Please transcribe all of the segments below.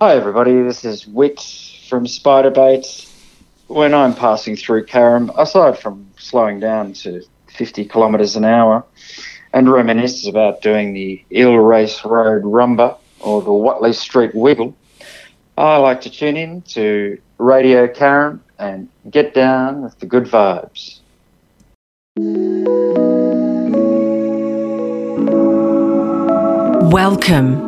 Hi, everybody. This is Whitt from Spiderbait. When I'm passing through Carrum, aside from slowing down to 50 kilometres an hour and reminisce about doing the Eel Race Road Rumba or the Watley Street Wiggle, I like to tune in to Radio Carrum and get down with the good vibes. Welcome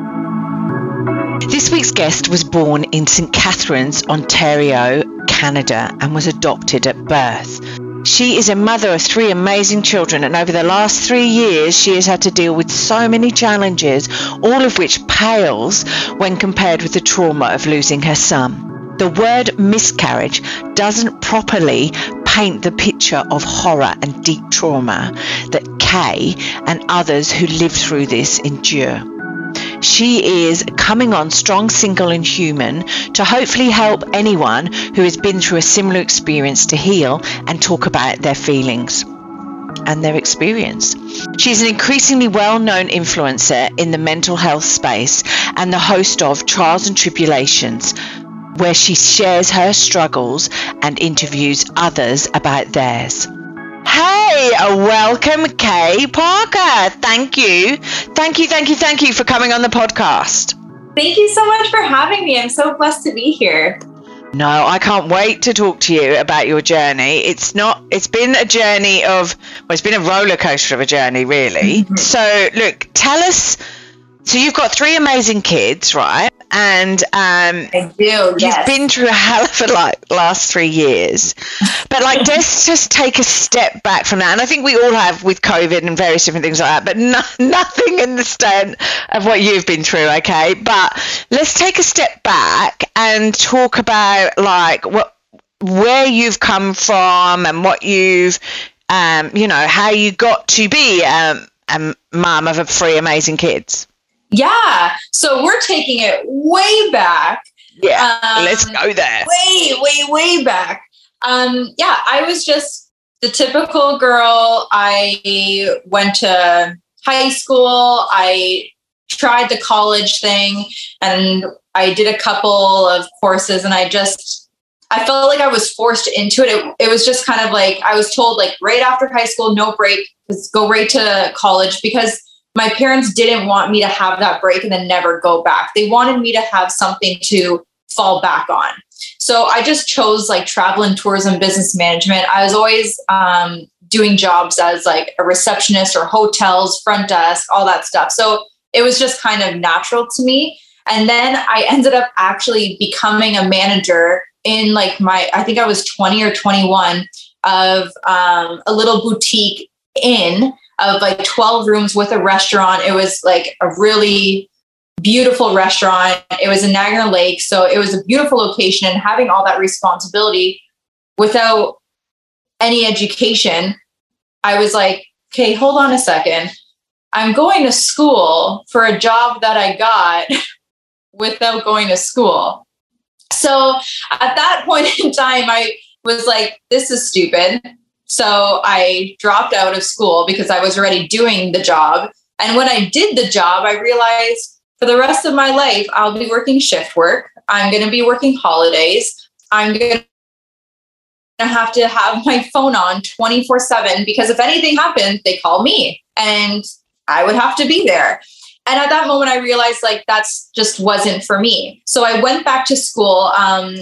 This week's guest was born in St. Catharines, Ontario, Canada, and was adopted at birth. She is a mother of three amazing children, and over the last three years, she has had to deal with so many challenges, all of which pales when compared with the trauma of losing her son. The word miscarriage doesn't properly paint the picture of horror and deep trauma that Kay and others who live through this endure. She is coming on strong, single, and human to hopefully help anyone who has been through a similar experience to heal and talk about their feelings and their experience. She's an increasingly well known influencer in the mental health space and the host of Trials and Tribulations, where she shares her struggles and interviews others about theirs. Hey, welcome, Kay Parker. Thank you. Thank you, thank you, thank you for coming on the podcast. Thank you so much for having me. I'm so blessed to be here. No, I can't wait to talk to you about your journey. It's not, it's been a journey of, well, it's been a roller coaster of a journey, really. Mm-hmm. So, look, tell us. So, you've got three amazing kids, right? And um, I do. Yes. You've been through a hell of a like last three years, but like let's just take a step back from that. And I think we all have with COVID and various different things like that, but no, nothing in the extent of what you've been through. Okay, but let's take a step back and talk about like what where you've come from and what you've um, you know how you got to be um, a mum of three amazing kids. Yeah. So we're taking it way back. Yeah. Um, let's go there. Way, way, way back. Um, yeah, I was just the typical girl. I went to high school. I tried the college thing and I did a couple of courses and I just I felt like I was forced into it. it. It was just kind of like I was told like right after high school, no break, just go right to college because my parents didn't want me to have that break and then never go back. They wanted me to have something to fall back on. So I just chose like travel and tourism business management. I was always um, doing jobs as like a receptionist or hotels, front desk, all that stuff. So it was just kind of natural to me. And then I ended up actually becoming a manager in like my, I think I was 20 or 21 of um, a little boutique inn of like 12 rooms with a restaurant. It was like a really beautiful restaurant. It was in Niagara Lake. So it was a beautiful location and having all that responsibility without any education, I was like, okay, hold on a second. I'm going to school for a job that I got without going to school. So at that point in time, I was like, this is stupid. So I dropped out of school because I was already doing the job. And when I did the job, I realized for the rest of my life, I'll be working shift work. I'm going to be working holidays. I'm going to have to have my phone on 24 7 because if anything happens, they call me and I would have to be there. And at that moment, I realized like that's just wasn't for me. So I went back to school. Um,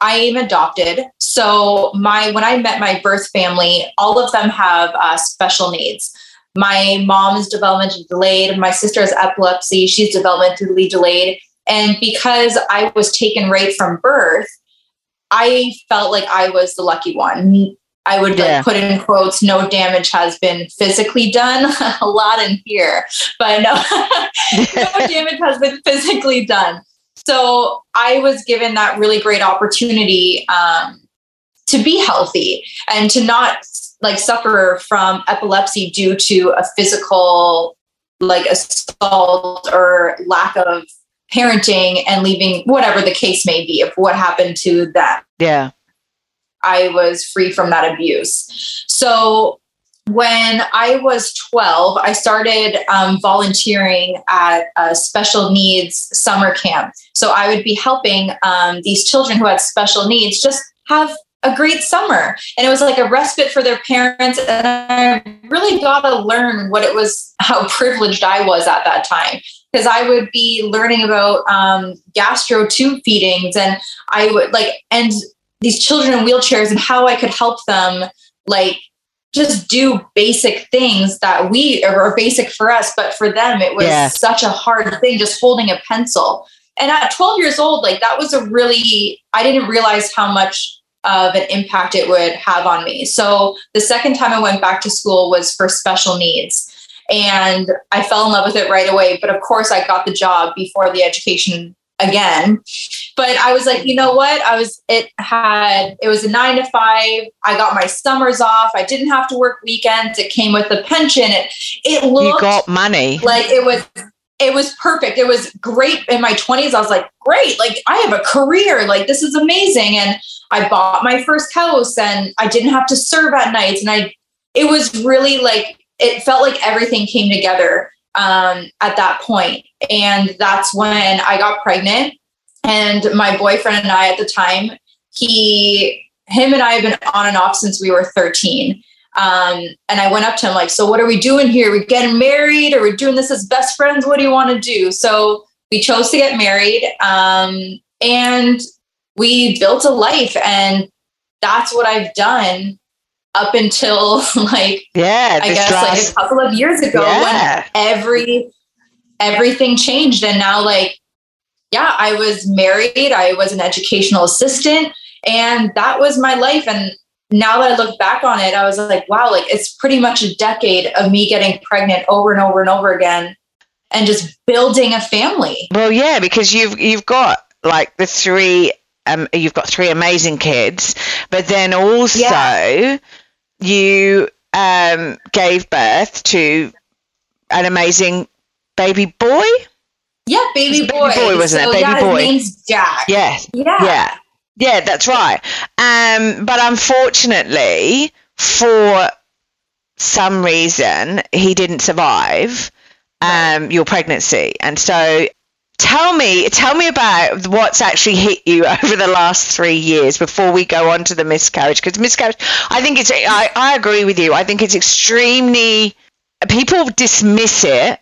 I am adopted. So my when I met my birth family, all of them have uh, special needs. My mom is developmentally delayed. My sister has epilepsy. She's developmentally delayed. And because I was taken right from birth, I felt like I was the lucky one. I would yeah. like, put in quotes, no damage has been physically done. a lot in here, but no, no damage has been physically done. So I was given that really great opportunity um, to be healthy and to not like suffer from epilepsy due to a physical like assault or lack of parenting and leaving whatever the case may be of what happened to them. Yeah. I was free from that abuse. So when I was 12, I started um, volunteering at a special needs summer camp. So I would be helping um, these children who had special needs just have a great summer. And it was like a respite for their parents. And I really got to learn what it was, how privileged I was at that time. Because I would be learning about um, gastro tube feedings and I would like, and these children in wheelchairs and how I could help them like just do basic things that we are basic for us, but for them it was yeah. such a hard thing just holding a pencil. And at 12 years old, like that was a really I didn't realize how much of an impact it would have on me. So the second time I went back to school was for special needs. And I fell in love with it right away. But of course, I got the job before the education again. But I was like, you know what? I was, it had, it was a nine to five. I got my summers off. I didn't have to work weekends. It came with the pension. It, it looked you got money. Like it was, it was perfect. It was great in my 20s. I was like, great. Like I have a career. Like this is amazing. And I bought my first house and I didn't have to serve at nights. And I, it was really like, it felt like everything came together um, at that point. And that's when I got pregnant. And my boyfriend and I at the time, he, him and I have been on and off since we were 13. Um, and I went up to him like, so what are we doing here? We're getting married or we're doing this as best friends? What do you want to do? So we chose to get married. Um, and we built a life and that's what I've done up until like yeah i guess like a couple of years ago yeah. when every everything changed and now like yeah i was married i was an educational assistant and that was my life and now that i look back on it i was like wow like it's pretty much a decade of me getting pregnant over and over and over again and just building a family well yeah because you've you've got like the three um, you've got three amazing kids, but then also yeah. You um, gave birth to an amazing baby boy. Yeah, baby boy. Baby boy, wasn't so, it? Baby yeah, boy. His name's Jack. Yes. Yeah. Yeah. Yeah, that's right. Um, but unfortunately, for some reason, he didn't survive um, your pregnancy, and so tell me tell me about what's actually hit you over the last three years before we go on to the miscarriage because miscarriage i think it's I, I agree with you. I think it's extremely people dismiss it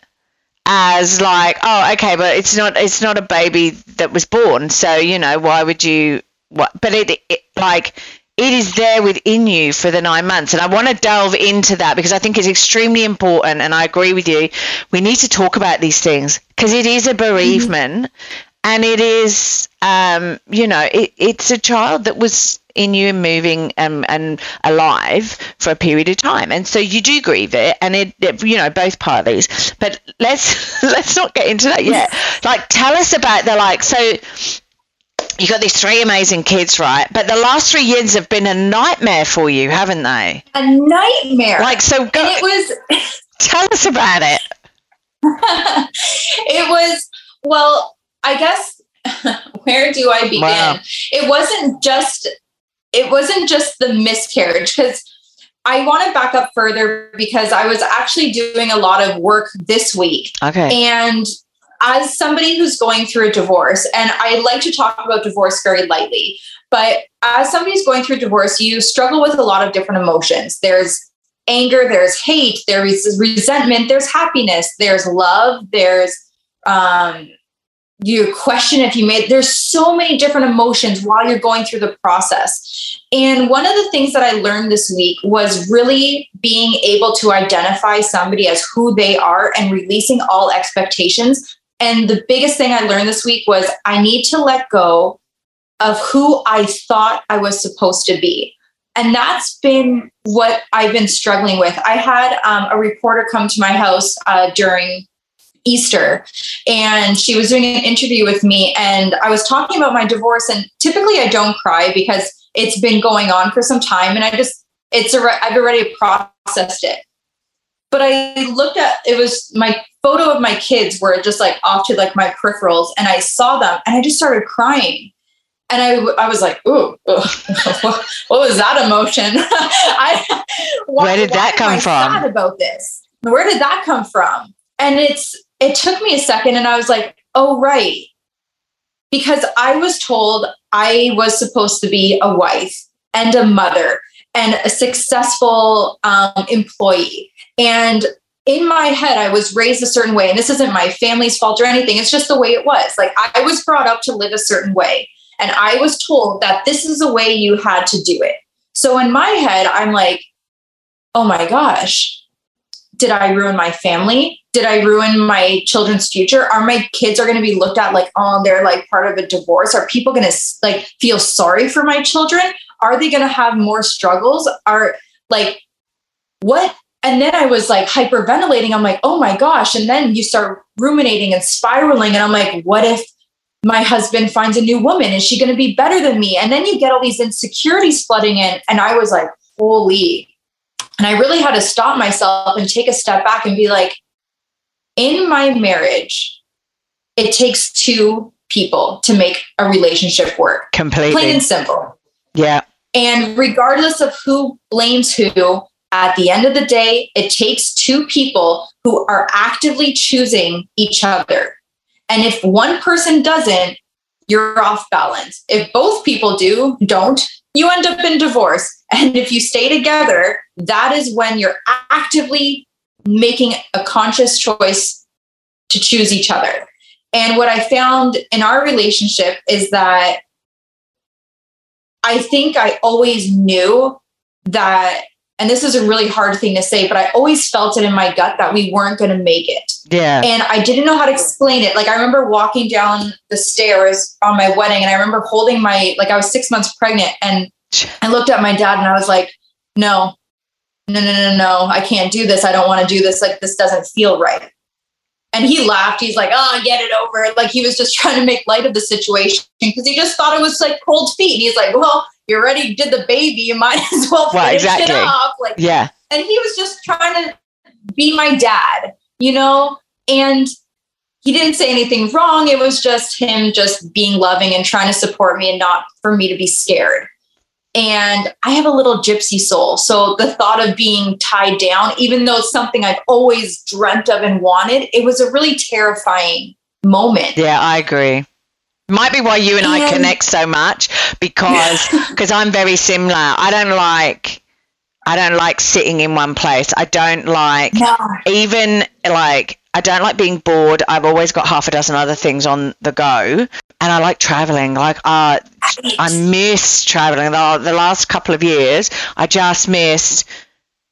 as like oh okay but it's not it's not a baby that was born so you know why would you what but it, it like it is there within you for the nine months. And I want to delve into that because I think it's extremely important. And I agree with you. We need to talk about these things because it is a bereavement mm-hmm. and it is, um, you know, it, it's a child that was in you and moving um, and alive for a period of time. And so you do grieve it and it, it, you know, both parties. But let's, let's not get into that yet. Like, tell us about the like, so you got these three amazing kids, right? But the last three years have been a nightmare for you, haven't they? A nightmare. Like so. Go, and it was. tell us about it. it was well. I guess where do I begin? Wow. It wasn't just. It wasn't just the miscarriage because I want to back up further because I was actually doing a lot of work this week. Okay. And as somebody who's going through a divorce, and I like to talk about divorce very lightly, but as somebody who's going through divorce, you struggle with a lot of different emotions. There's anger, there's hate, there is resentment, there's happiness, there's love, there's um, you question if you made there's so many different emotions while you're going through the process and one of the things that i learned this week was really being able to identify somebody as who they are and releasing all expectations and the biggest thing I learned this week was I need to let go of who I thought I was supposed to be. And that's been what I've been struggling with. I had um, a reporter come to my house uh, during Easter, and she was doing an interview with me. And I was talking about my divorce. And typically, I don't cry because it's been going on for some time and I just, it's a, I've already processed it. But I looked at, it was my photo of my kids were just like off to like my peripherals and I saw them and I just started crying. And I, I was like, ooh, what, what was that emotion? I, why, Where did that come from? Sad about this. Where did that come from? And it's, it took me a second and I was like, oh, right. Because I was told I was supposed to be a wife and a mother and a successful um, employee. And in my head, I was raised a certain way. And this isn't my family's fault or anything. It's just the way it was. Like I was brought up to live a certain way. And I was told that this is the way you had to do it. So in my head, I'm like, oh my gosh, did I ruin my family? Did I ruin my children's future? Are my kids are going to be looked at like, oh, they're like part of a divorce? Are people going to like feel sorry for my children? Are they going to have more struggles? Are like, what? And then I was like hyperventilating. I'm like, oh my gosh. And then you start ruminating and spiraling. And I'm like, what if my husband finds a new woman? Is she going to be better than me? And then you get all these insecurities flooding in. And I was like, holy. And I really had to stop myself and take a step back and be like, in my marriage, it takes two people to make a relationship work. Completely. Plain and simple. Yeah. And regardless of who blames who, at the end of the day, it takes two people who are actively choosing each other. And if one person doesn't, you're off balance. If both people do, don't, you end up in divorce. And if you stay together, that is when you're actively making a conscious choice to choose each other. And what I found in our relationship is that I think I always knew that, and this is a really hard thing to say, but I always felt it in my gut that we weren't going to make it. Yeah. And I didn't know how to explain it. Like I remember walking down the stairs on my wedding and I remember holding my, like I was six months pregnant and I looked at my dad and I was like, no, no, no, no, no, I can't do this. I don't want to do this. Like, this doesn't feel right. And he laughed. He's like, oh, get it over. Like, he was just trying to make light of the situation because he just thought it was like cold feet. And he's like, well, you already did the baby. You might as well finish well, exactly. it off. Like, yeah. And he was just trying to be my dad, you know? And he didn't say anything wrong. It was just him just being loving and trying to support me and not for me to be scared. And I have a little gypsy soul. So the thought of being tied down, even though it's something I've always dreamt of and wanted, it was a really terrifying moment. Yeah, I agree. Might be why you and, I connect so much because because I'm very similar. I don't like I don't like sitting in one place. I don't like no. even like I don't like being bored. I've always got half a dozen other things on the go and I like traveling. Like, uh, I miss traveling. The, the last couple of years, I just missed.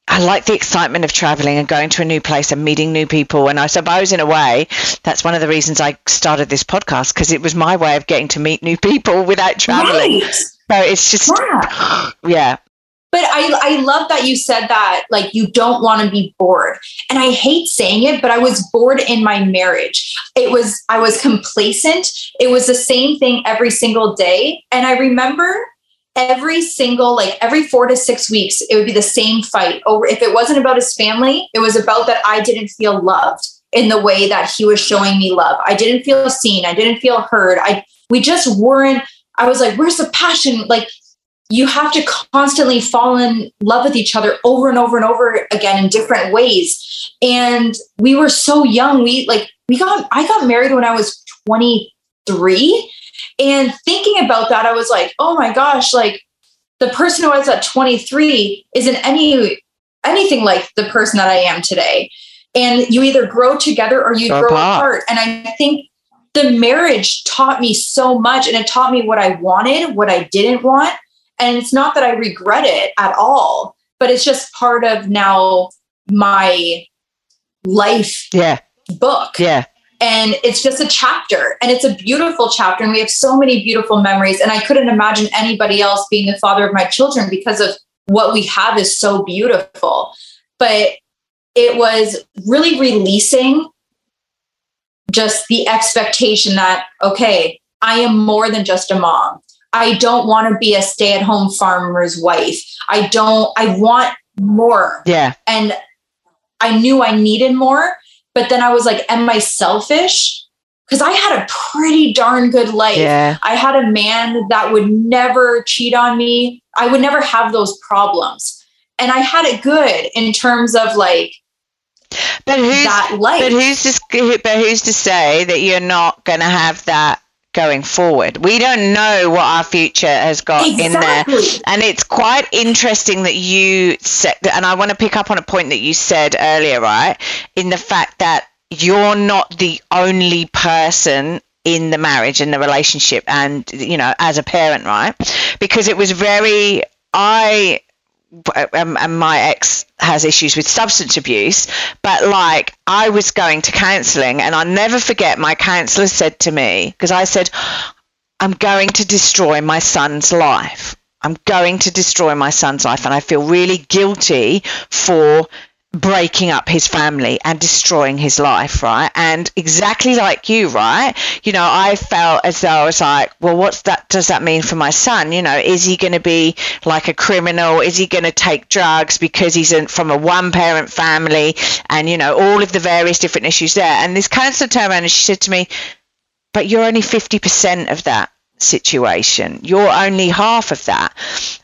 I like the excitement of traveling and going to a new place and meeting new people. And I suppose, in a way, that's one of the reasons I started this podcast because it was my way of getting to meet new people without traveling. Right. So it's just, yeah. yeah. But I, I love that you said that, like, you don't want to be bored. And I hate saying it, but I was bored in my marriage. It was, I was complacent. It was the same thing every single day. And I remember every single, like, every four to six weeks, it would be the same fight over. If it wasn't about his family, it was about that I didn't feel loved in the way that he was showing me love. I didn't feel seen. I didn't feel heard. I, we just weren't I was like, where's the passion? Like you have to constantly fall in love with each other over and over and over again in different ways. And we were so young. We like, we got, I got married when I was 23. And thinking about that, I was like, oh my gosh, like the person who was at 23 isn't any anything like the person that I am today. And you either grow together or you grow apart. And I think the marriage taught me so much and it taught me what I wanted, what I didn't want and it's not that I regret it at all, but it's just part of now my life yeah. book. Yeah. And it's just a chapter and it's a beautiful chapter. And we have so many beautiful memories. And I couldn't imagine anybody else being the father of my children because of what we have is so beautiful. But it was really releasing just the expectation that, okay, I am more than just a mom. I don't want to be a stay at home farmer's wife. I don't, I want more. Yeah. And I knew I needed more. But then I was like, am I selfish? Because I had a pretty darn good life. Yeah. I had a man that would never cheat on me. I would never have those problems. And I had it good in terms of like But who's that life. but who's to but who's to say that you're not going to have that going forward? We don't know what our future has got in there. And it's quite interesting that you said, and I want to pick up on a point that you said earlier, right? In the fact that you're not the only person in the marriage and the relationship and, you know, as a parent, right? Because it was very, I, um, and my ex has issues with substance abuse, but like I was going to counseling and I'll never forget my counselor said to me, because I said, I'm going to destroy my son's life. I'm going to destroy my son's life. And I feel really guilty for breaking up his family and destroying his life, right? And exactly like you, right? You know, I felt as though I was like, well, what's that? Does that mean for my son? You know, is he going to be like a criminal? Is he going to take drugs because he's in, from a one parent family? And, you know, all of the various different issues there. And this counselor turned around and she said to me, but you're only 50% of that situation. You're only half of that.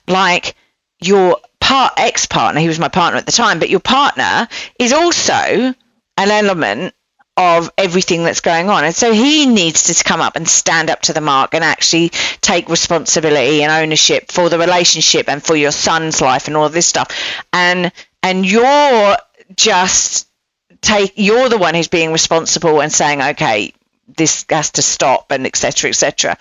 Like your part ex partner, he was my partner at the time, but your partner is also an element of everything that's going on. And so he needs to come up and stand up to the mark and actually take responsibility and ownership for the relationship and for your son's life and all this stuff. And and you're just take you're the one who's being responsible and saying, okay, this has to stop and etc etc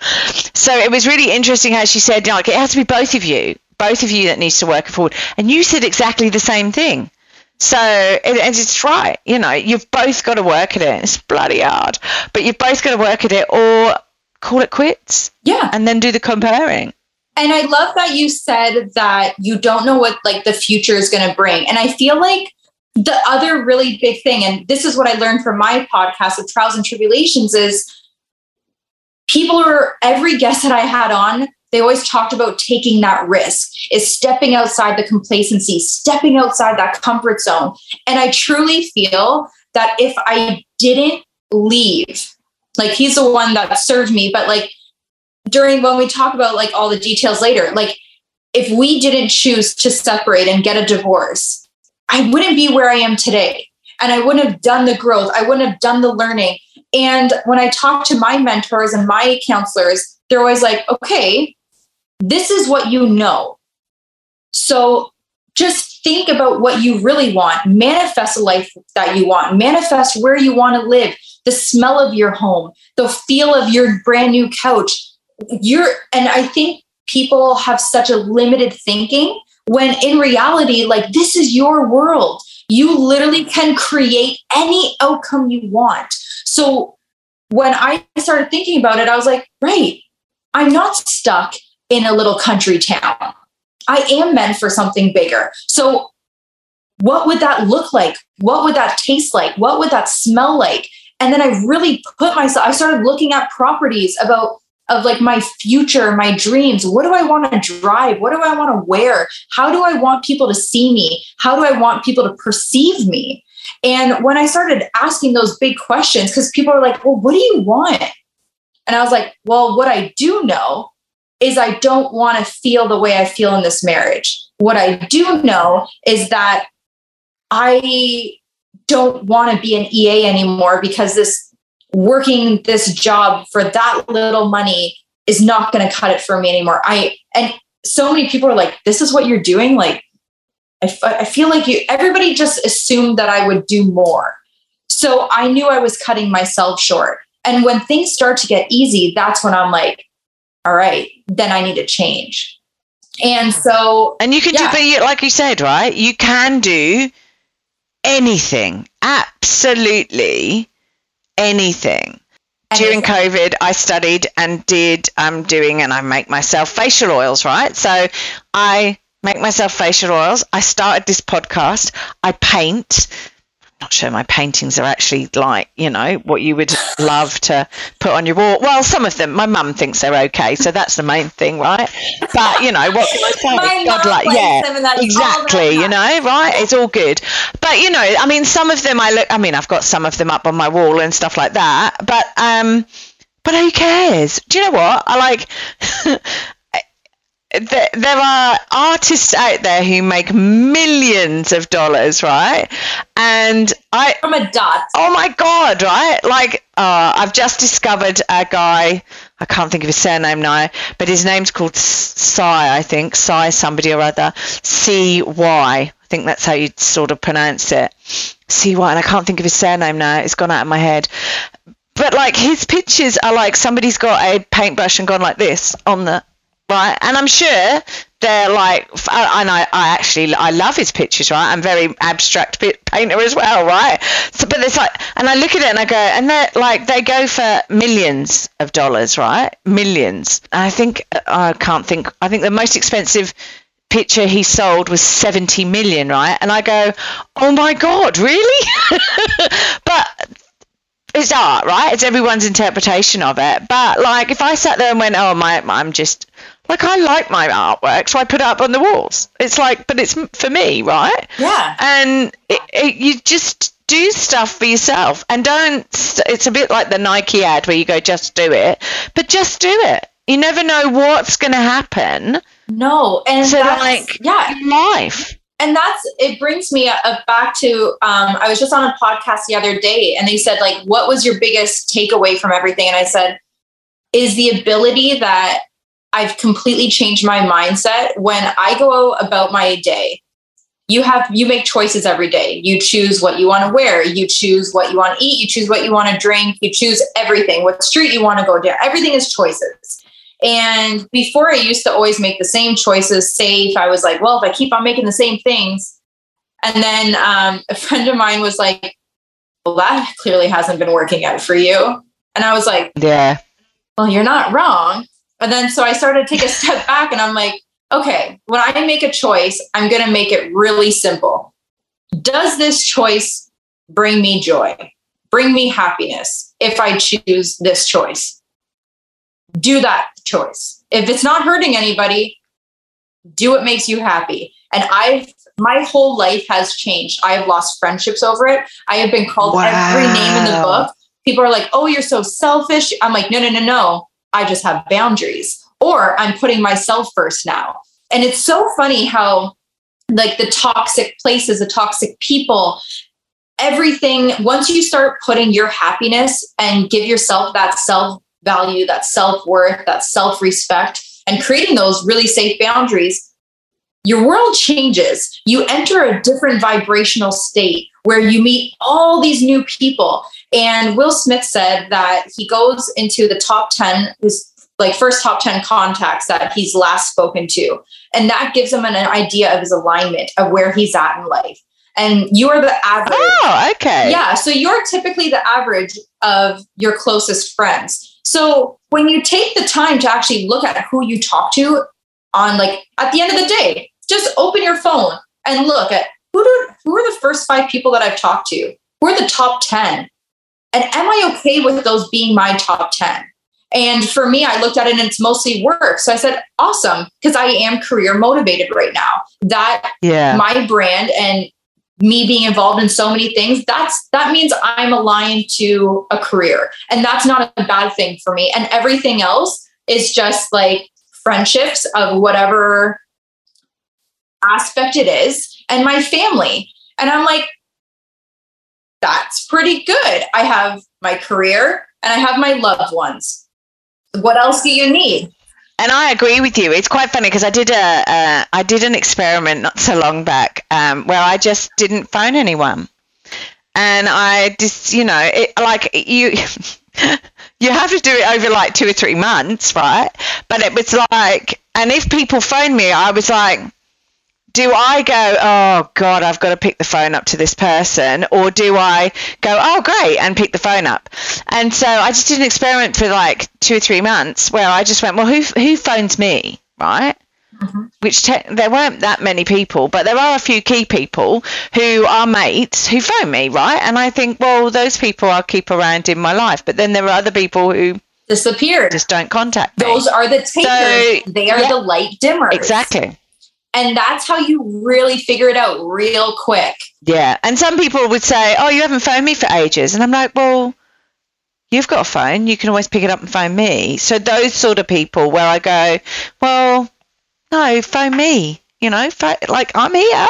so it was really interesting how she said like it has to be both of you both of you that needs to work forward. And you said exactly the same thing. So and it's right you know you've both got to work at it. It's bloody hard. But you've both got to work at it or call it quits. Yeah. and then do the comparing. And I love that you said that you don't know what like the future is going to bring. And I feel like the other really big thing, and this is what I learned from my podcast of trials and tribulations, is people are every guest that I had on, they always talked about taking that risk, is stepping outside the complacency, stepping outside that comfort zone. And I truly feel that if I didn't leave, like he's the one that served me, but like during when we talk about like all the details later, like if we didn't choose to separate and get a divorce, I wouldn't be where I am today. And I wouldn't have done the growth. I wouldn't have done the learning. And when I talk to my mentors and my counselors, they're always like, okay, this is what you know. So just think about what you really want. Manifest a life that you want. Manifest where you want to live, the smell of your home, the feel of your brand new couch. You're, and I think people have such a limited thinking when in reality, like this is your world. You literally can create any outcome you want. So when I started thinking about it, I was like, right, I'm not stuck in a little country town. I am meant for something bigger. So what would that look like? What would that taste like? What would that smell like? And then I really put myself, I started looking at properties about of like my future, my dreams. What do I want to drive? What do I want to wear? How do I want people to see me? How do I want people to perceive me? And when I started asking those big questions, because people are like, well, what do you want? And I was like, well, what I do know is I don't want to feel the way I feel in this marriage. What I do know is that I don't want to be an EA anymore because this working this job for that little money is not going to cut it for me anymore. I and so many people are like, "This is what you're doing." Like, I, f- I feel like you. Everybody just assumed that I would do more, so I knew I was cutting myself short. And when things start to get easy, that's when I'm like, "All right, then I need to change." And so, And you can Yeah. do, but like you said, right? You can do anything, absolutely anything. During. COVID, I studied and did, I'm doing, and I make myself facial oils, right? So I make myself facial oils. I started this podcast. I paint. Not sure my paintings are actually like you know what you would love to put on your wall. Well, some of them, my mum thinks they're okay, so that's the main thing, right? But you know what can I say? God, like, yeah, them and that's all exactly. You know, right? It's all good. But you know, I mean, some of them I look. I mean, I've got some of them up on my wall and stuff like that. But um, but who cares? Do you know what I like? there, there are artists out there who make millions of dollars, right? And I, from a dot. oh my god, right? Like, uh, I've just discovered a guy. I can't think of his surname now, but his name's called Cy, I think. Cy somebody or other. C Y. I think that's how you sort of pronounce it. C Y, and I can't think of his surname now. It's gone out of my head. But like his pictures are like somebody's got a paintbrush and gone like this on the right, and I'm sure they're like, and I, I actually I love his pictures, right? I'm very abstract painter as well, right? So, but it's like, and I look at it and I go, and they're like they go for millions of dollars, right? Millions. And I think uh, I can't think. I think the most expensive picture he sold was 70 million, right? And I go, oh my god, really? but it's art, right? It's everyone's interpretation of it. But like, if I sat there and went, "Oh, my, I'm just like I like my artwork, so I put it up on the walls." It's like, but it's for me, right? Yeah. And it, it, you just do stuff for yourself, and don't. It's a bit like the Nike ad where you go, "Just do it," but just do it. You never know what's going to happen No, and so that's, like yeah, life. and that's it brings me back to um, i was just on a podcast the other day and they said like what was your biggest takeaway from everything and i said is the ability that i've completely changed my mindset when i go about my day you have you make choices every day you choose what you want to wear you choose what you want to eat you choose what you want to drink you choose everything what street you want to go down everything is choices and before I used to always make the same choices, safe. I was like, well, if I keep on making the same things. And then um, a friend of mine was like, well, that clearly hasn't been working out for you. And I was like, Yeah. well, you're not wrong. And then so I started to take a step back and I'm like, okay, when I make a choice, I'm going to make it really simple. Does this choice bring me joy? Bring me happiness if I choose this choice? Do that choice. If it's not hurting anybody, do what makes you happy. And I've my whole life has changed. I have lost friendships over it. I have been called every name in the book. People are like, "Oh, you're so selfish." I'm like, "No, no, no, no. I just have boundaries." Or I'm putting myself first now. And it's so funny how like the toxic places, the toxic people, everything once you start putting your happiness and give yourself that self value, that self worth, that self respect, and creating those really safe boundaries, your world changes. You enter a different vibrational state where you meet all these new people. And Will Smith said that he goes into the top 10, his like first top 10 contacts that he's last spoken to. And that gives him an idea of his alignment of where he's at in life. And you are the average. Oh, okay. Yeah. So you're typically the average of your closest friends. So when you take the time to actually look at who you talk to on like at the end of the day, just open your phone and look at who do who are the first five people that I've talked to? Who are the top 10? And am I okay with those being my top 10? And for me, I looked at it and it's mostly work. So I said, awesome, because I am career motivated right now. That Yeah. my brand and me being involved in so many things that's that means i'm aligned to a career and that's not a bad thing for me and everything else is just like friendships of whatever aspect it is and my family and i'm like that's pretty good i have my career and i have my loved ones what else do you need And I agree with you. It's quite funny because I did a uh, I did an experiment not so long back um, where I just didn't phone anyone, and I just you know it, like you. You have to do it over like two or three months, right? But it was like, and if people phone me, I was like, do I go, oh God, I've got to pick the phone up to this person? Or do I go, oh great, and pick the phone up? And so I just did an experiment for like two or three months where I just went, well, who, who phones me? Right? Mm-hmm. which te- there weren't that many people, but there are a few key people who are mates who phone me, right? And I think, well, those people I'll keep around in my life. But then there are other people who disappeared. just don't contact me. Those are the takers. they are yeah. the light dimmers. exactly. And that's how you really figure it out real quick. Yeah. And some people would say, oh, you haven't phoned me for ages. And I'm like, well, you've got a phone. You can always pick it up and phone me. So those sort of people where I go, well, no, phone me. You know, like I'm here.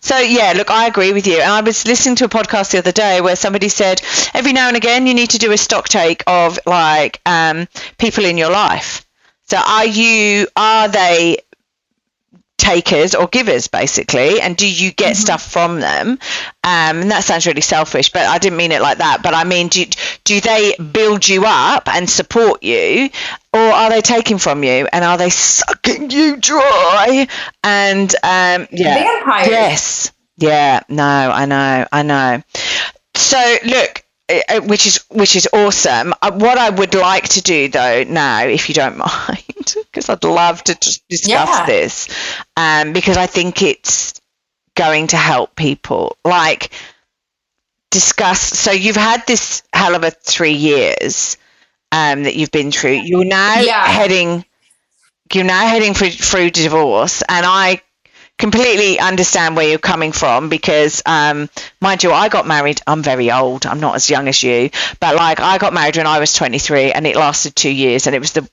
So yeah, look, I agree with you. And I was listening to a podcast the other day where somebody said every now and again you need to do a stock take of like um, people in your life. So are you are they takers or givers basically and do you get stuff from them? Um, and that sounds really selfish but i didn't mean it like that. But i mean do, do they build you up and support you or are they taking from you and are they sucking you dry? And um, yeah. Vampires. yes. Yeah no i know i know. So look uh, uh, which is which is awesome. Uh, what I would like to do though now, if you don't mind, because I'd love to discuss Yeah. this, um, because I think it's going to help people. Like discuss. So you've had this hell of a three years um, that you've been through. You're now Yeah. heading. You're now heading through, through divorce, and I completely understand where you're coming from because um mind you I got married I'm very old I'm not as young as you but like I got married when I was 23 and it lasted 2 years and it was the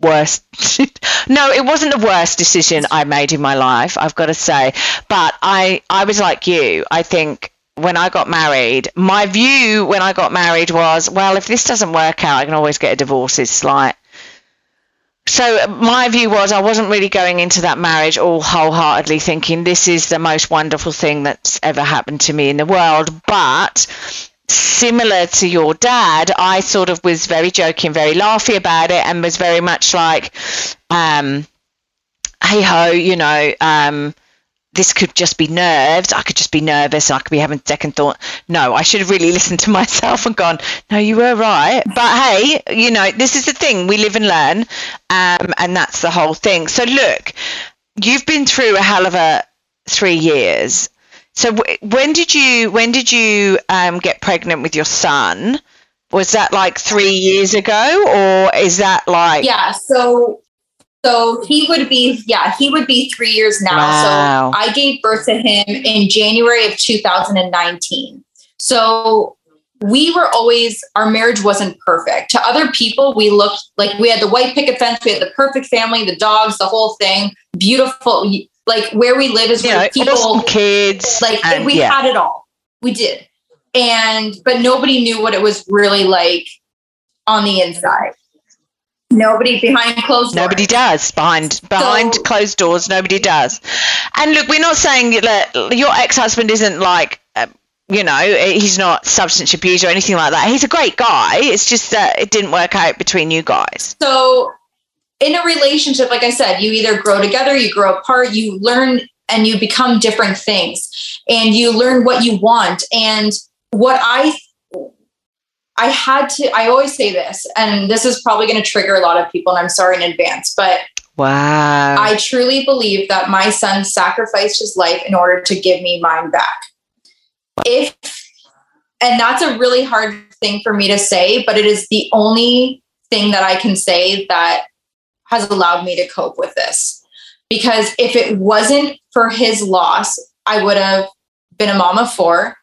worst. No it wasn't the worst decision I made in my life I've got to say. But I I was like you. I think when I got married my view when I got married was well if this doesn't work out I can always get a divorce. It's like so my view was I wasn't really going into that marriage all wholeheartedly thinking this is the most wonderful thing that's ever happened to me in the world. But similar to your dad, I sort of was very joking, very laughy about it, and was very much like, um, hey ho, you know, um, this could just be nerves. I could just be nervous. I could be having second thought. No, I should have really listened to myself and gone, no, you were right. But hey, you know, this is the thing. We live and learn. Um, and that's the whole thing. So look, you've been through a hell of a three years. So w- when did you when did you um, get pregnant with your son? Was that like three years ago, or is that like Yeah. So so he would be yeah, he would be three years now. Wow. So I gave birth to him in January of 2019. So we were always our marriage wasn't perfect. To other people, we looked like we had the white picket fence, we had the perfect family, the dogs, the whole thing. Beautiful. Like where we live is know people kids? like and, we yeah. had it all we did and but nobody knew what it was really like on the inside nobody behind closed doors. Nobody does behind behind So- closed doors. Nobody does. And look, we're not saying that your ex-husband isn't like, uh, you know, he's not substance abuse or anything like that. He's a great guy. It's just that it didn't work out between you guys. so in a relationship like i said you either grow together you grow apart you learn and you become different things and you learn what you want and what i i had to i always say this and this is probably going to trigger a lot of people and i'm sorry in advance but Wow. I truly believe that my son sacrificed his life in order to give me mine back. If, and that's a really hard thing for me to say, but it is the only thing that I can say that has allowed me to cope with this. Because if it wasn't for his loss, I would have been a mom of four.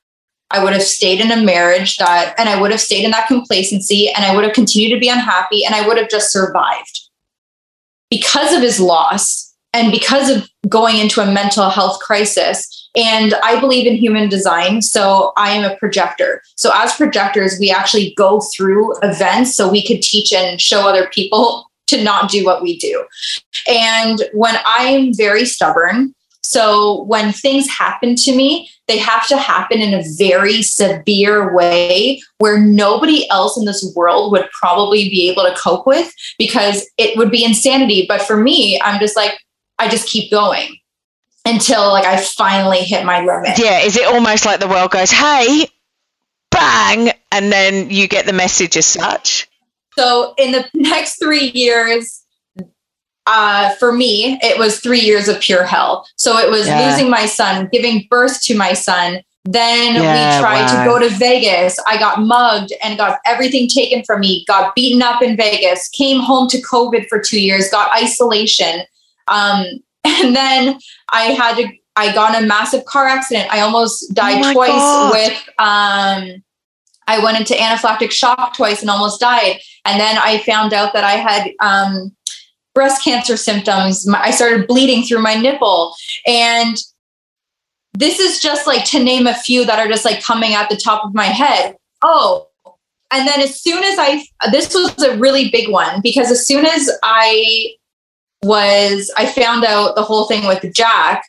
I would have stayed in a marriage that, and I would have stayed in that complacency, and I would have continued to be unhappy, and I would have just survived because of his loss and because of going into a mental health crisis. And I believe in human design. So I am a projector. So as projectors, we actually go through events so we could teach and show other people to not do what we do. And when I'm very stubborn, so when things happen to me, they have to happen in a very severe way where nobody else in this world would probably be able to cope with because it would be insanity. But for me, I'm just like, I just keep going until like I finally hit my limit. yeah. Is it almost like the world goes, hey, bang, and then you get the message as such? So in the next three years, uh, for me, it was three years of pure hell. So it was Yeah. losing my son, giving birth to my son. Then Yeah, we tried wow. to go to Vegas. I got mugged and got everything taken from me, got beaten up in Vegas, came home to COVID for two years, got isolation. Um, and then I had to, I got in a massive car accident. I almost died Oh twice God. with, um, I went into anaphylactic shock twice and almost died. And then I found out that I had um, breast cancer symptoms. I started bleeding through my nipple. And this is just like to name a few that are just like coming at the top of my head. Oh, and then as soon as I, this was a really big one because as soon as I was, I found out the whole thing with Jack,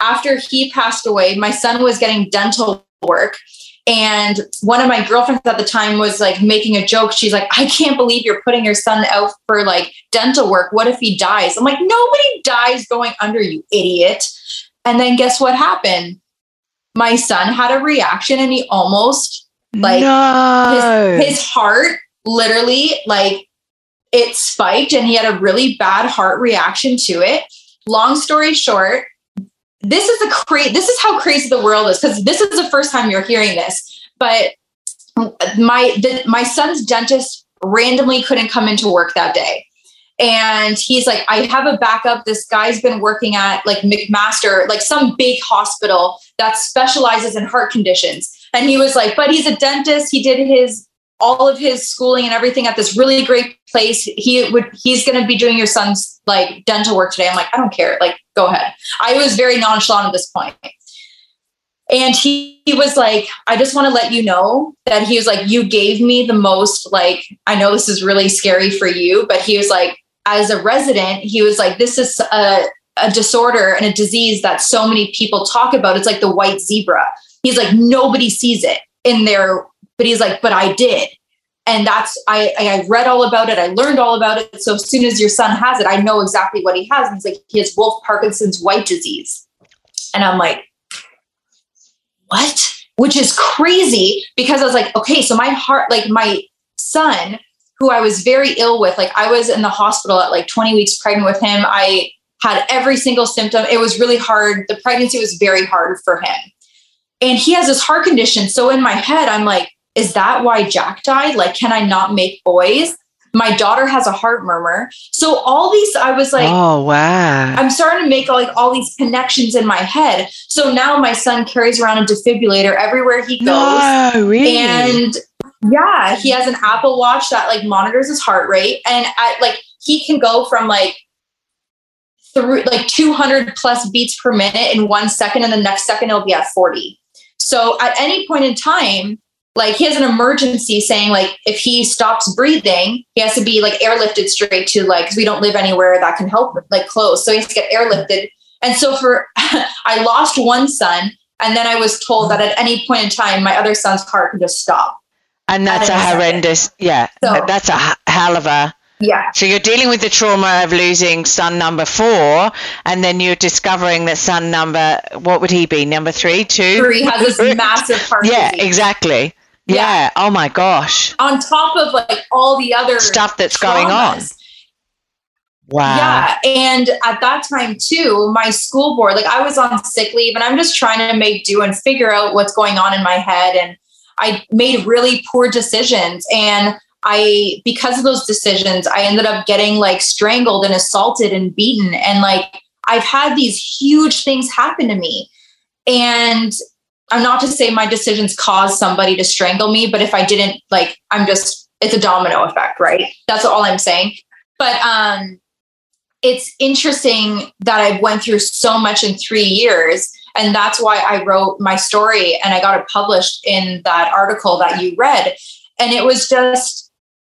after he passed away, my son was getting dental work. And one of my girlfriends at the time was like making a joke. She's like, I can't believe you're putting your son out for like dental work. What if he dies? I'm like, nobody dies going under, you idiot. And then guess what happened? My son had a reaction and he almost like no. his, his heart literally like it spiked and he had a really bad heart reaction to it. Long story short, this is a cra- this is how crazy the world is because this is the first time you're hearing this. But my the, my son's dentist randomly couldn't come into work that day. And he's like, I have a backup. This guy's been working at like McMaster, like some big hospital that specializes in heart conditions. And he was like, but he's a dentist. He did his all of his schooling and everything at this really great place. He would he's gonna be doing your son's like dental work today. I'm like, I don't care. Like, go ahead. I was very nonchalant at this point. And he, he was like, I just want to let you know that he was like, you gave me the most, like, I know this is really scary for you, but he was like, as a resident, he was like, this is a, a disorder and a disease that so many people talk about. It's like the white zebra. He's like, nobody sees it in their, but he's like, but I did. And that's, I, I read all about it. I learned all about it. So as soon as your son has it, I know exactly what he has. And he's like, he has Wolff Parkinson's White disease. And I'm like, what? Which is crazy because I was like, okay, so my heart, like my son, who I was very ill with, like I was in the hospital at like 20 weeks pregnant with him. I had every single symptom. It was really hard. The pregnancy was very hard for him. And he has this heart condition. So in my head, I'm like, is that why Jack died? Like, can I not make boys? My daughter has a heart murmur. So all these, I was like, oh wow. I'm starting to make like all these connections in my head. So now my son carries around a defibrillator everywhere he goes. No, really. And yeah, he has an Apple Watch that like monitors his heart rate. And at like he can go from like through like 200 plus beats per minute in one second, and the next second it'll be at 40. So at any point in time, like he has an emergency saying like if he stops breathing, he has to be like airlifted straight to like because we don't live anywhere that can help like close. So he has to get airlifted. And so for I lost one son, and then I was told that at any point in time, my other son's heart can just stop. and that's a understand it. horrendous. Yeah, So- that's a hell of a. Yeah. So you're dealing with the trauma of losing son number four, and then you're discovering that son number, what would he be? Number three, two? Three has this massive heart Yeah, disease. exactly. Yeah. Yeah. Oh my gosh. On top of like all the other Stuff that's going on. Wow. Yeah. And at that time, too, my school board, like I was on sick leave and I'm just trying to make do and figure out what's going on in my head. And I made really poor decisions. And I, because of those decisions, I ended up getting like strangled and assaulted and beaten. And like I've had these huge things happen to me. And I'm not to say my decisions caused somebody to strangle me, but if I didn't, like, I'm just, it's a domino effect, right? That's all I'm saying. But, um, it's interesting that I went through so much in three years. And that's why I wrote my story and I got it published in that article that you read. And it was just,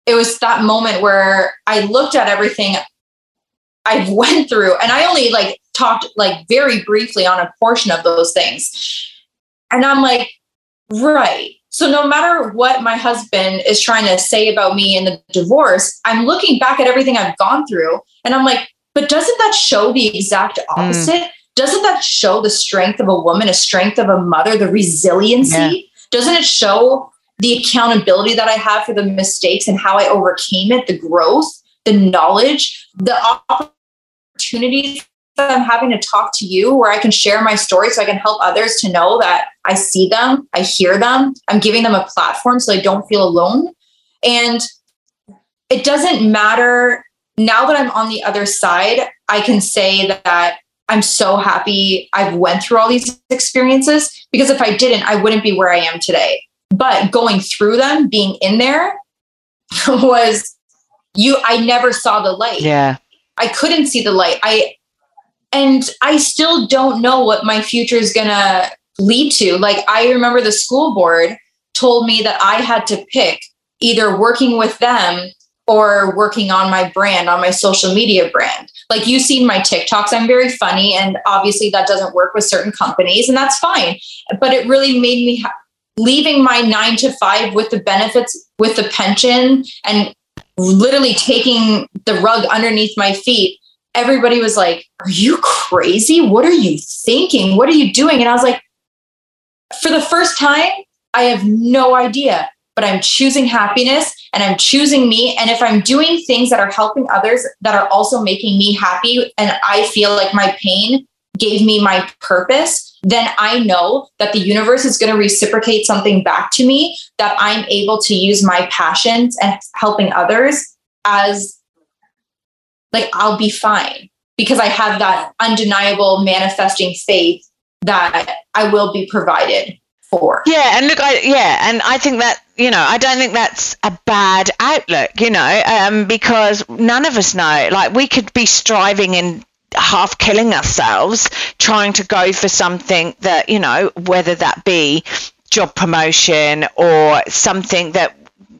it was that moment where I looked at everything I've went through and I only like talked like very briefly on a portion of those things. And I'm like, right. So no matter what my husband is trying to say about me in the divorce, I'm looking back at everything I've gone through and I'm like, but doesn't that show the exact mm. opposite? Doesn't that show the strength of a woman, a strength of a mother, the resiliency? Yeah. Doesn't it show the accountability that I have for the mistakes and how I overcame it, the growth, the knowledge, the opportunities I'm having to talk to you where I can share my story so I can help others to know that I see them, I hear them, I'm giving them a platform so they don't feel alone. And it doesn't matter now that I'm on the other side, I can say that I'm so happy I've went through all these experiences because if I didn't, I wouldn't be where I am today. But going through them, being in there was you I never saw the light. Yeah. I couldn't see the light. I and I still don't know what my future is going to lead to. Like I remember the school board told me that I had to pick either working with them or working on my brand, on my social media brand. Like you've seen my TikToks, I'm very funny, and obviously that doesn't work with certain companies, and that's fine. But it really made me ha- leaving my nine to five with the benefits, with the pension, and literally taking the rug underneath my feet. Everybody was like, Are you crazy? What are you thinking? What are you doing? And I was like, For the first time, I have no idea but I'm choosing happiness and I'm choosing me. And if I'm doing things that are helping others that are also making me happy, and I feel like my pain gave me my purpose, then I know that the universe is going to reciprocate something back to me that I'm able to use my passions and helping others as like I'll be fine because I have that undeniable manifesting faith that I will be provided for. Yeah, and look, I yeah, and I think that you know, I don't think that's a bad outlook, you know, um, because none of us know. Like we could be striving and half killing ourselves trying to go for something that you know, whether that be job promotion or something that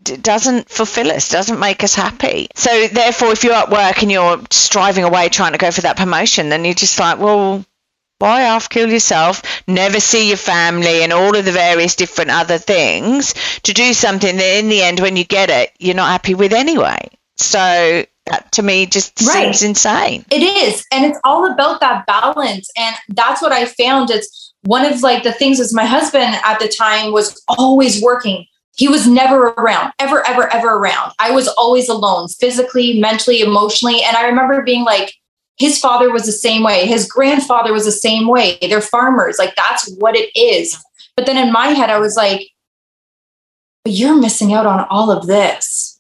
doesn't fulfill us, doesn't make us happy. So therefore, if you're at work and you're striving away trying to go for that promotion, then you're just like, well, why half kill yourself, never see your family, and all of the various different other things to do something that in the end, when you get it, you're not happy with anyway. So that to me just right. seems insane. It is. And it's all about that balance. And that's what I found. It's one of like the things is my husband at the time was always working. He was never around, ever, ever, ever around. I was always alone, physically, mentally, emotionally. And I remember being like, his father was the same way. His grandfather was the same way. They're farmers. Like that's what it is. But then in my head i was like but you're missing out on all of this.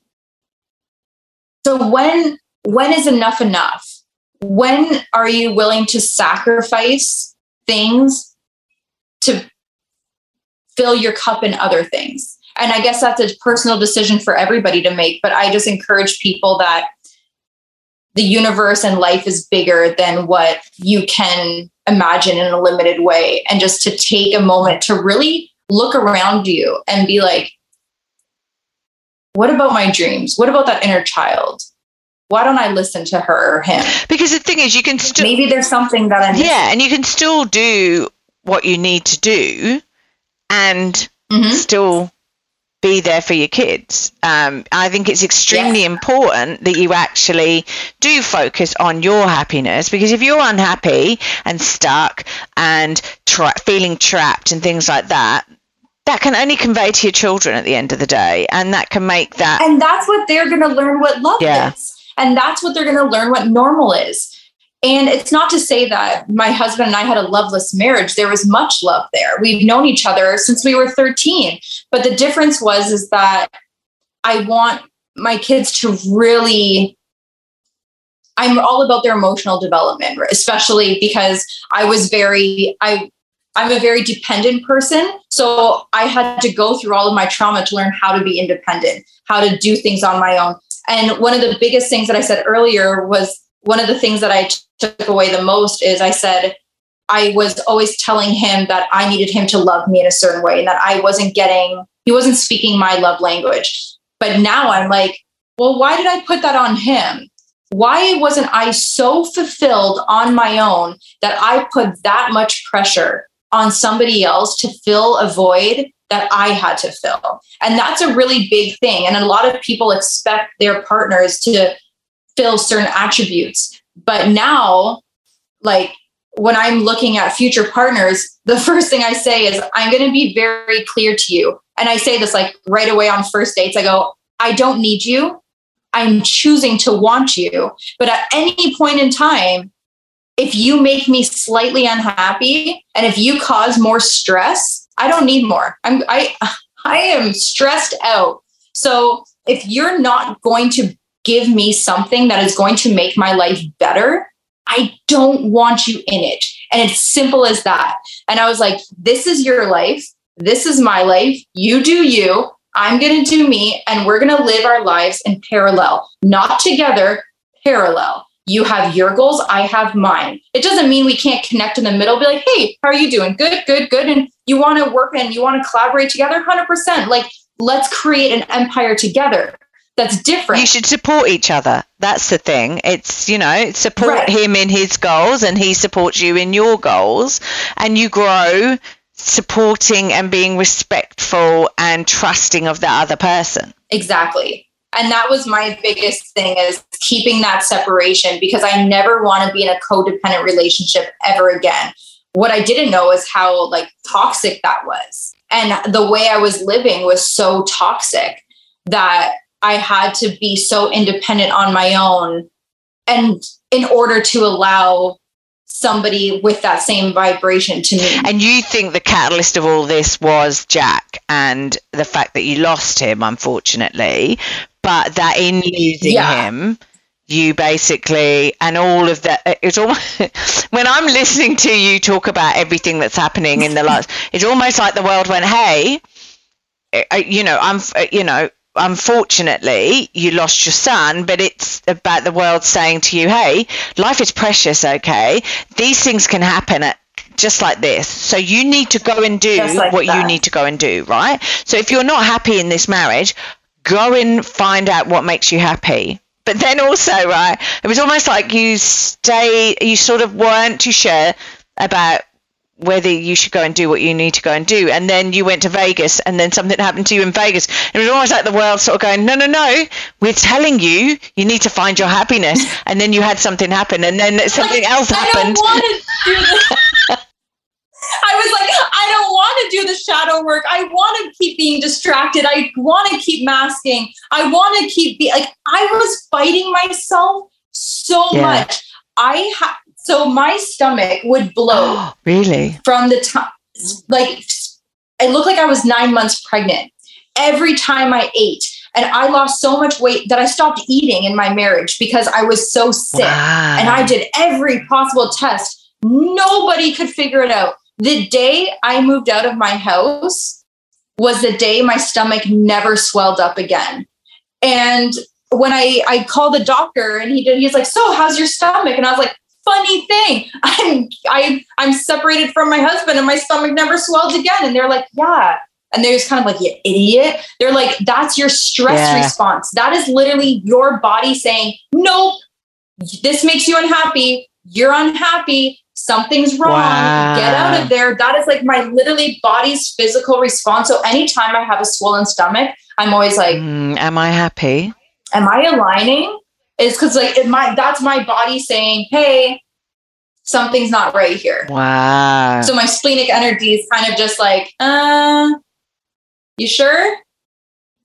So when when is enough enough? When are you willing to sacrifice things to fill your cup in other things and i guess that's a personal decision for everybody to make but i just encourage people that the universe and life is bigger than what you can imagine in a limited way. And just to take a moment to really look around you and be like, what about my dreams? What about that inner child? Why don't I listen to her or him? Because the thing is, you can still. Maybe there's something that I'm. Yeah, and you can still do what you need to do and mm-hmm. still be there for your kids. Um, I think it's extremely yeah. important that you actually do focus on your happiness because if you're unhappy and stuck and tra- feeling trapped and things like that, that can only convey to your children at the end of the day, and that can make that. And that's what they're going to learn what love yeah. is, and that's what they're going to learn what normal is. And it's not to say that my husband and I had a loveless marriage. There was much love there. We've known each other since we were 13. But the difference was is that I want my kids to really I'm all about their emotional development, especially because I was very I I'm a very dependent person. So I had to go through all of my trauma to learn how to be independent, how to do things on my own. And one of the biggest things that I said earlier was one of the things that I took away the most is I said, I was always telling him that I needed him to love me in a certain way and that I wasn't getting, he wasn't speaking my love language. But now I'm like, well, why did I put that on him? Why wasn't I so fulfilled on my own that I put that much pressure on somebody else to fill a void that I had to fill? And that's a really big thing. And a lot of people expect their partners to fill certain attributes but now, like when I'm looking at future partners, the first thing I say is, I'm going to be very clear to you. And I say this like right away on first dates. I go, I don't need you. I'm choosing to want you. But at any point in time, if you make me slightly unhappy and if you cause more stress, I don't need more. I'm I I am stressed out. So if you're not going to give me something that is going to make my life better, I don't want you in it. And it's simple as that. And I was like, this is your life. This is my life. You do you. I'm going to do me. And we're going to live our lives in parallel, not together, parallel. You have your goals, I have mine. It doesn't mean we can't connect in the middle, be like, hey, how are you doing? Good, good, good. And you want to work and you want to collaborate together 100%. Like, let's create an empire together that's different. You should support each other. That's the thing. It's, you know, support right. him in his goals and he supports you in your goals and you grow supporting and being respectful and trusting of the other person. Exactly. And that was my biggest thing is keeping that separation because I never want to be in a codependent relationship ever again. What I didn't know is how like toxic that was. And the way I was living was so toxic that I had to be so independent on my own and in order to allow somebody with that same vibration to me. And you think the catalyst of all this was Jack and the fact that you lost him, unfortunately, but that in losing yeah. him, you basically and all of that it's almost when i'm listening to you talk about everything that's happening in the last it's almost like the world went hey uh, uh, you know i'm uh, you know unfortunately, you lost your son, but it's about the world saying to you, hey, life is precious, okay? These things can happen at just like this. So you need to go and do like what that. you need to go and do, right? So if you're not happy in this marriage, go and find out what makes you happy. But then also, right, it was almost like you stay, you sort of weren't too sure about whether you should go and do what you need to go and do. And then you went to Vegas and then something happened to you in Vegas. It was almost like the world sort of going, no, no, no, we're telling you, you need to find your happiness. And then you had something happen and then something like, else happened. I I was like, I don't want to do the shadow work. I want to keep being distracted. I want to keep masking. I want to keep be like I was fighting myself so yeah. much. I ha- so my stomach would blow. really? From the time, like, it looked like I was nine months pregnant every time I ate. And I lost so much weight that I stopped eating in my marriage because I was so sick. Wow. And I did every possible test. Nobody could figure it out. The day I moved out of my house was the day my stomach never swelled up again. And when I, I called the doctor and he did, he's like, So, how's your stomach? And I was like, funny thing. I'm I I'm separated from my husband and my stomach never swelled again. And they're like, yeah. And they're just kind of like, you idiot. They're like, that's your stress yeah. response. That is literally your body saying, nope, this makes you unhappy. You're unhappy. Something's wrong. Wow. Get out of there. That is like my literally body's physical response. So anytime I have a swollen stomach, I'm always like, mm, Am I happy? Am I aligning? Is because like it my that's my body saying, hey, something's not right here. Wow. So my splenic energy is kind of just like, uh, you sure?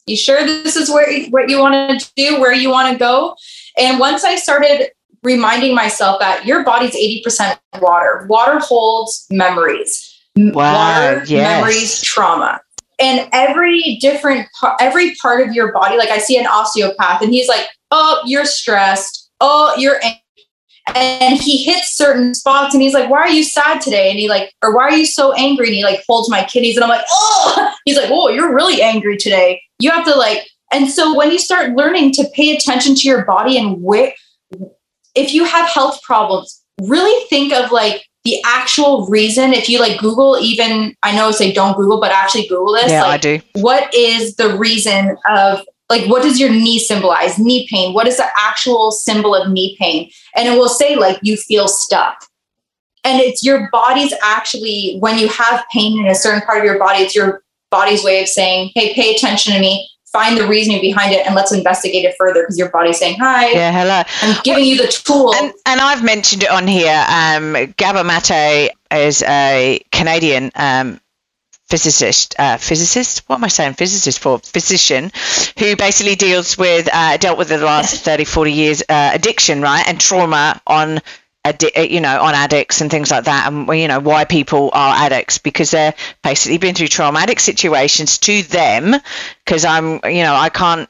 You sure this is where what you want to do, where you want to go? And once I started reminding myself that your body's 80% water. Water holds memories. Wow, water, yes. memories, trauma. And every different every part of your body, like I see an osteopath and he's like, oh, you're stressed. Oh, you're angry. And he hits certain spots and he's like, why are you sad today? And he like, or why are you so angry? And he like holds my kidneys and I'm like, oh, he's like, oh, you're really angry today. You have to like, and so when you start learning to pay attention to your body and where, if you have health problems, really think of like the actual reason. If you like Google, even I know say don't Google, but actually Google this. Yeah, like, I do. What is the reason of like what does your knee symbolize? Knee pain. What is the actual symbol of knee pain? And it will say like you feel stuck. And it's your body's actually when you have pain in a certain part of your body it's your body's way of saying hey pay attention to me. Find the reasoning behind it and let's investigate it further. Because your body's saying hi. Yeah hello. I'm giving well, you the tool. And, and, i've mentioned it on here um, Maté is a canadian um, physicist, uh, physicist. What am I saying? Physicist for physician, who basically deals with uh, dealt with the last 30, 40 years uh, addiction, right, and trauma on addi- you know, on addicts and things like that, and you know why people are addicts because they're basically been through traumatic situations to them. Because I'm, you know, I can't.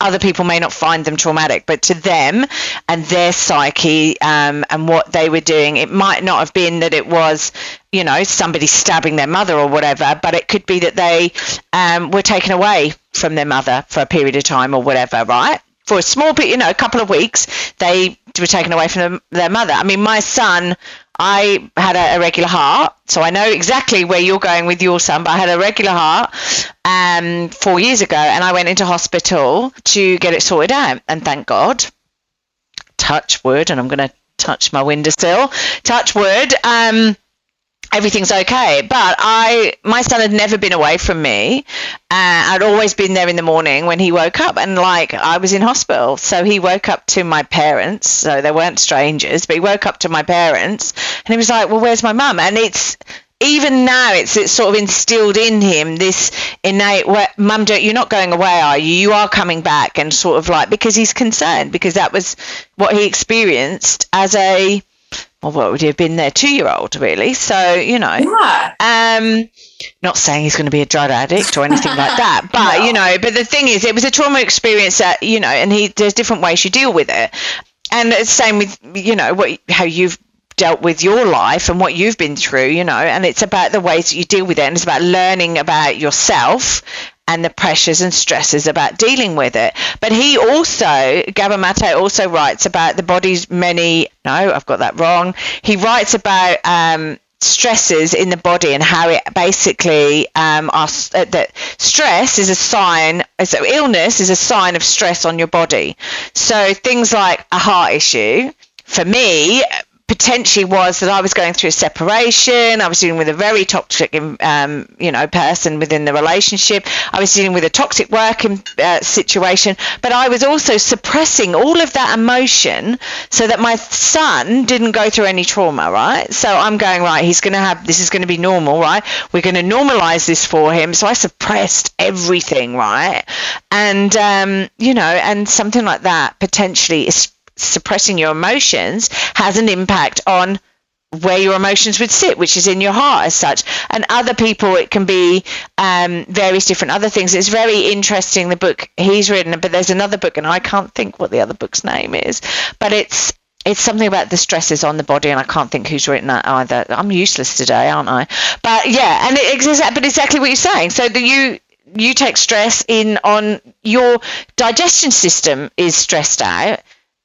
Other people may not find them traumatic, but to them and their psyche um, and what they were doing, it might not have been that it was, you know, somebody stabbing their mother or whatever, but it could be that they um, were taken away from their mother for a period of time or whatever, right? For a small bit, you know, a couple of weeks, they were taken away from their mother. I mean, my son, I had a irregular heart, so I know exactly where you're going with your son. But I had a regular heart um, four years ago, and I went into hospital to get it sorted out. And thank God, touch wood, and I'm going to touch my windowsill, touch wood. Um, everything's okay. But I, my son had never been away from me. Uh, I'd always been there in the morning when he woke up, and like I was in hospital, so he woke up to my parents. So they weren't strangers, but he woke up to my parents, and he was like, "Well, where's my mum?" And it's even now it's it's sort of instilled in him this innate mum don't you're not going away are you you are coming back and sort of like because he's concerned because that was what he experienced as a or what would he have been there two year old really so you know yeah. um not saying he's going to be a drug addict or anything like that but no. you know but the thing is it was a trauma experience that you know and he there's different ways you deal with it and it's the same with you know what how you've dealt with your life and what you've been through you know and it's about the ways that you deal with it and it's about learning about yourself and the pressures and stresses about dealing with it. But he also, Gabor Maté also writes about the body's many, no, I've got that wrong. He writes about um, stresses in the body and how it basically um, are, uh, that stress is a sign so illness is a sign of stress on your body so things like a heart issue for me potentially was that I was going through a separation. I was dealing with a very toxic, um, you know, person within the relationship. I was dealing with a toxic working uh, situation, but I was also suppressing all of that emotion so that my son didn't go through any trauma, right? So I'm going right. He's going to have this is going to be normal, right? We're going to normalize this for him. So I suppressed everything, right? And um, you know, and something like that potentially is suppressing your emotions has an impact on where your emotions would sit, which is in your heart as such. And other people, it can be um, various different other things. It's very interesting, the book he's written, but there's another book, and I can't think what the other book's name is, but it's it's something about the stresses on the body, and I can't think who's written that either. I'm useless today, aren't I? But yeah, and it exists. But exactly what you're saying. So you you take stress in on your digestion system is stressed out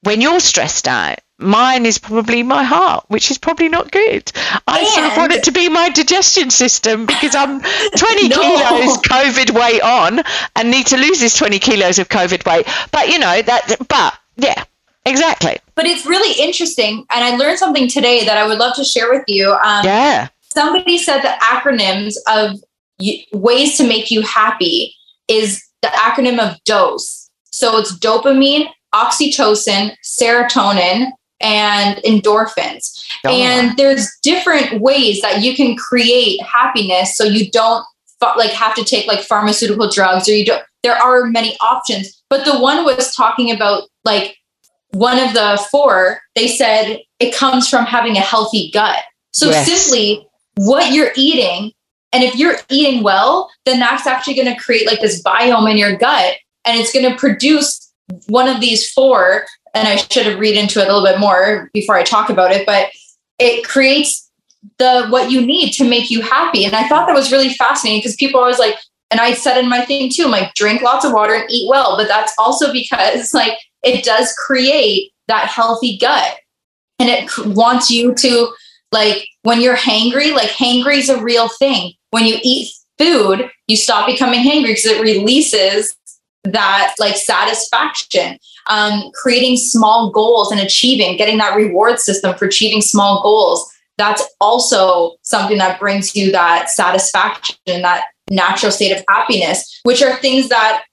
when you're stressed out, mine is probably my heart, which is probably not good. I and sort of want it to be my digestion system because I'm 20 no. kilos COVID weight on and need to lose this 20 kilos of COVID weight. But you know that, but yeah, exactly. But it's really interesting, and I learned something today that I would love to share with you. Um, yeah. Somebody said the acronyms of ways to make you happy is the acronym of DOSE. So it's dopamine, oxytocin, serotonin, and endorphins. Oh. And there's different ways that you can create happiness so you don't like have to take like pharmaceutical drugs or you don't there are many options but the one was talking about like one of the four they said it comes from having a healthy gut so yes. simply what you're eating and if you're eating well then that's actually going to create like this biome in your gut and it's going to produce one of these four, and I should have read into it a little bit more before I talk about it, but it creates the what you need to make you happy. And I thought that was really fascinating because people always like, and I said in my thing too, I'm like drink lots of water and eat well. But that's also because like it does create that healthy gut. And it wants you to like when you're hangry, like hangry is a real thing. When you eat food, you stop becoming hangry because it releases that like satisfaction um, creating small goals and achieving getting that reward system for achieving small goals. That's also something that brings you that satisfaction that natural state of happiness which are things that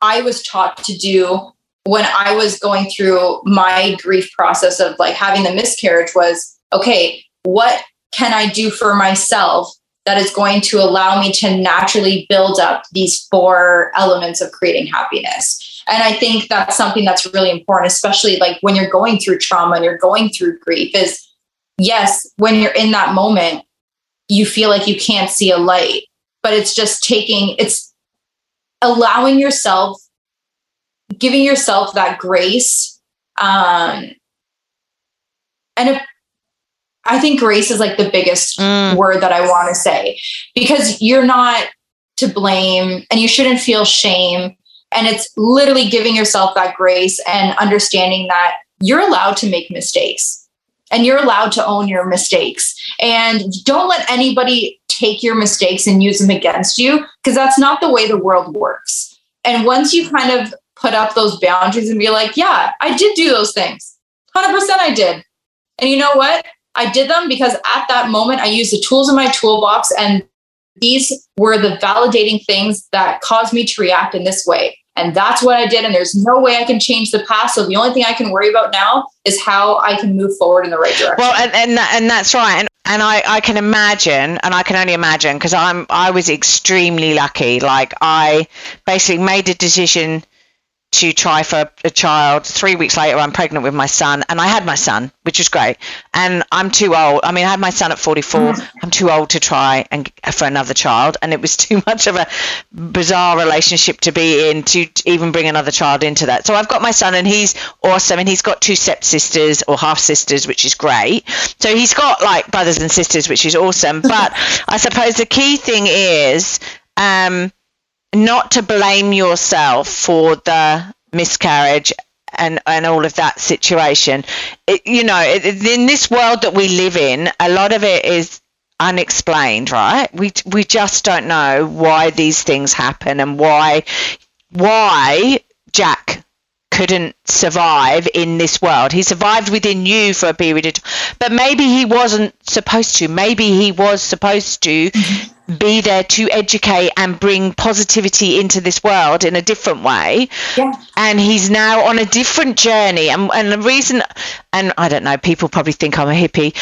i was taught to do when i was going through my grief process of like having the miscarriage was okay what can i do for myself that is going to allow me to naturally build up these four elements of creating happiness. And I think that's something that's really important, especially like when you're going through trauma and you're going through grief, is yes, when you're in that moment, you feel like you can't see a light, but it's just taking, it's allowing yourself, giving yourself that grace. Um, and I think grace is like the biggest mm. word that I want to say because you're not to blame and you shouldn't feel shame. And it's literally giving yourself that grace and understanding that you're allowed to make mistakes and you're allowed to own your mistakes. And don't let anybody take your mistakes and use them against you because that's not the way the world works. And once you kind of put up those boundaries and be like, yeah, I did do those things. 100% I did. And you know what? I did them because at that moment I used the tools in my toolbox and these were the validating things that caused me to react in this way. And that's what I did. And there's no way I can change the past. So the only thing I can worry about now is how I can move forward in the right direction. Well, and and, and that's right. And and I, I can imagine, and I can only imagine because I'm I was extremely lucky. Like I basically made a decision to try for a child. Three weeks later, I'm pregnant with my son, and I had my son, which was great. And I'm too old. I mean, I had my son at 44. Mm. I'm too old to try and for another child, and it was too much of a bizarre relationship to be in to even bring another child into that. So I've got my son, and he's awesome, and he's got two stepsisters or half sisters, which is great. So he's got like brothers and sisters, which is awesome. But I suppose the key thing is. Um, not to blame yourself for the miscarriage and and all of that situation. It, you know, it, in this world that we live in, a lot of it is unexplained, right? We we just don't know why these things happen and why why Jack couldn't survive in this world. He survived within you for a period of time, but maybe he wasn't supposed to. Maybe he was supposed to mm-hmm be there to educate and bring positivity into this world in a different way. Yeah. And he's now on a different journey. And, and the reason, and I don't know, people probably think I'm a hippie.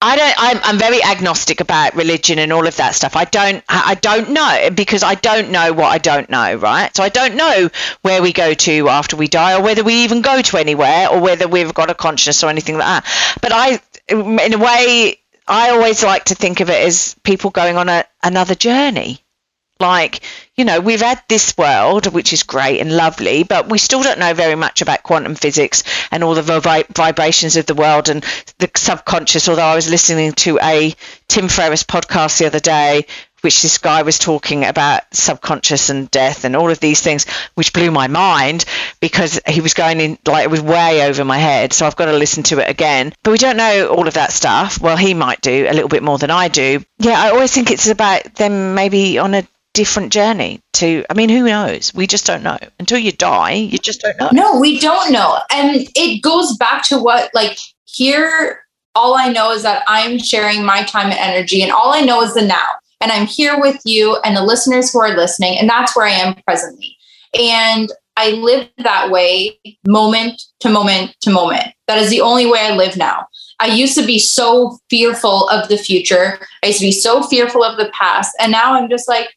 I don't. I'm, I'm very agnostic about religion and all of that stuff. I don't. I don't know because I don't know what I don't know. Right. So I don't know where we go to after we die, or whether we even go to anywhere, or whether we've got a conscience or anything like that. But I, in a way, I always like to think of it as people going on a, another journey. Like, you know, we've had this world, which is great and lovely, but we still don't know very much about quantum physics and all the vib- vibrations of the world and the subconscious. Although I was listening to a Tim Ferriss podcast the other day which this guy was talking about subconscious and death and all of these things, which blew my mind because he was going in like it was way over my head. So I've got to listen to it again. But we don't know all of that stuff. Well, he might do a little bit more than I do. Yeah, I always think it's about them maybe on a different journey to i mean who knows we just don't know until you die you just don't know no we don't know and it goes back to what like here all i know is that i'm sharing my time and energy and all i know is the now and I'm here with you and the listeners who are listening. And that's where I am presently. And I live that way moment to moment to moment. That is the only way I live now. I used to be so fearful of the future. I used to be so fearful of the past. And now I'm just like,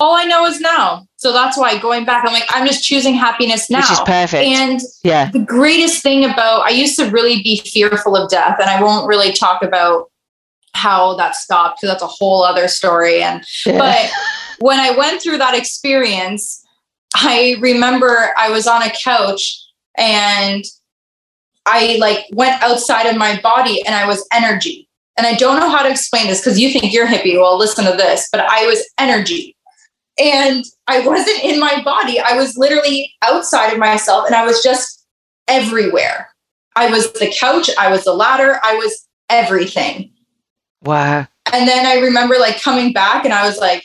all I know is now. So that's why going back, I'm like, I'm just choosing happiness now. Which is perfect. And yeah. the greatest thing about, I used to really be fearful of death. And I won't really talk about how that stopped because that's a whole other story. And yeah. but when I went through that experience, I remember I was on a couch and I like went outside of my body and I was energy. And I don't know how to explain this because you think you're hippie. Well, listen to this, but I was energy. And I wasn't in my body. I was literally outside of myself and I was just everywhere. I was the couch, I was the ladder, I was everything. Wow. And then I remember like coming back and I was like,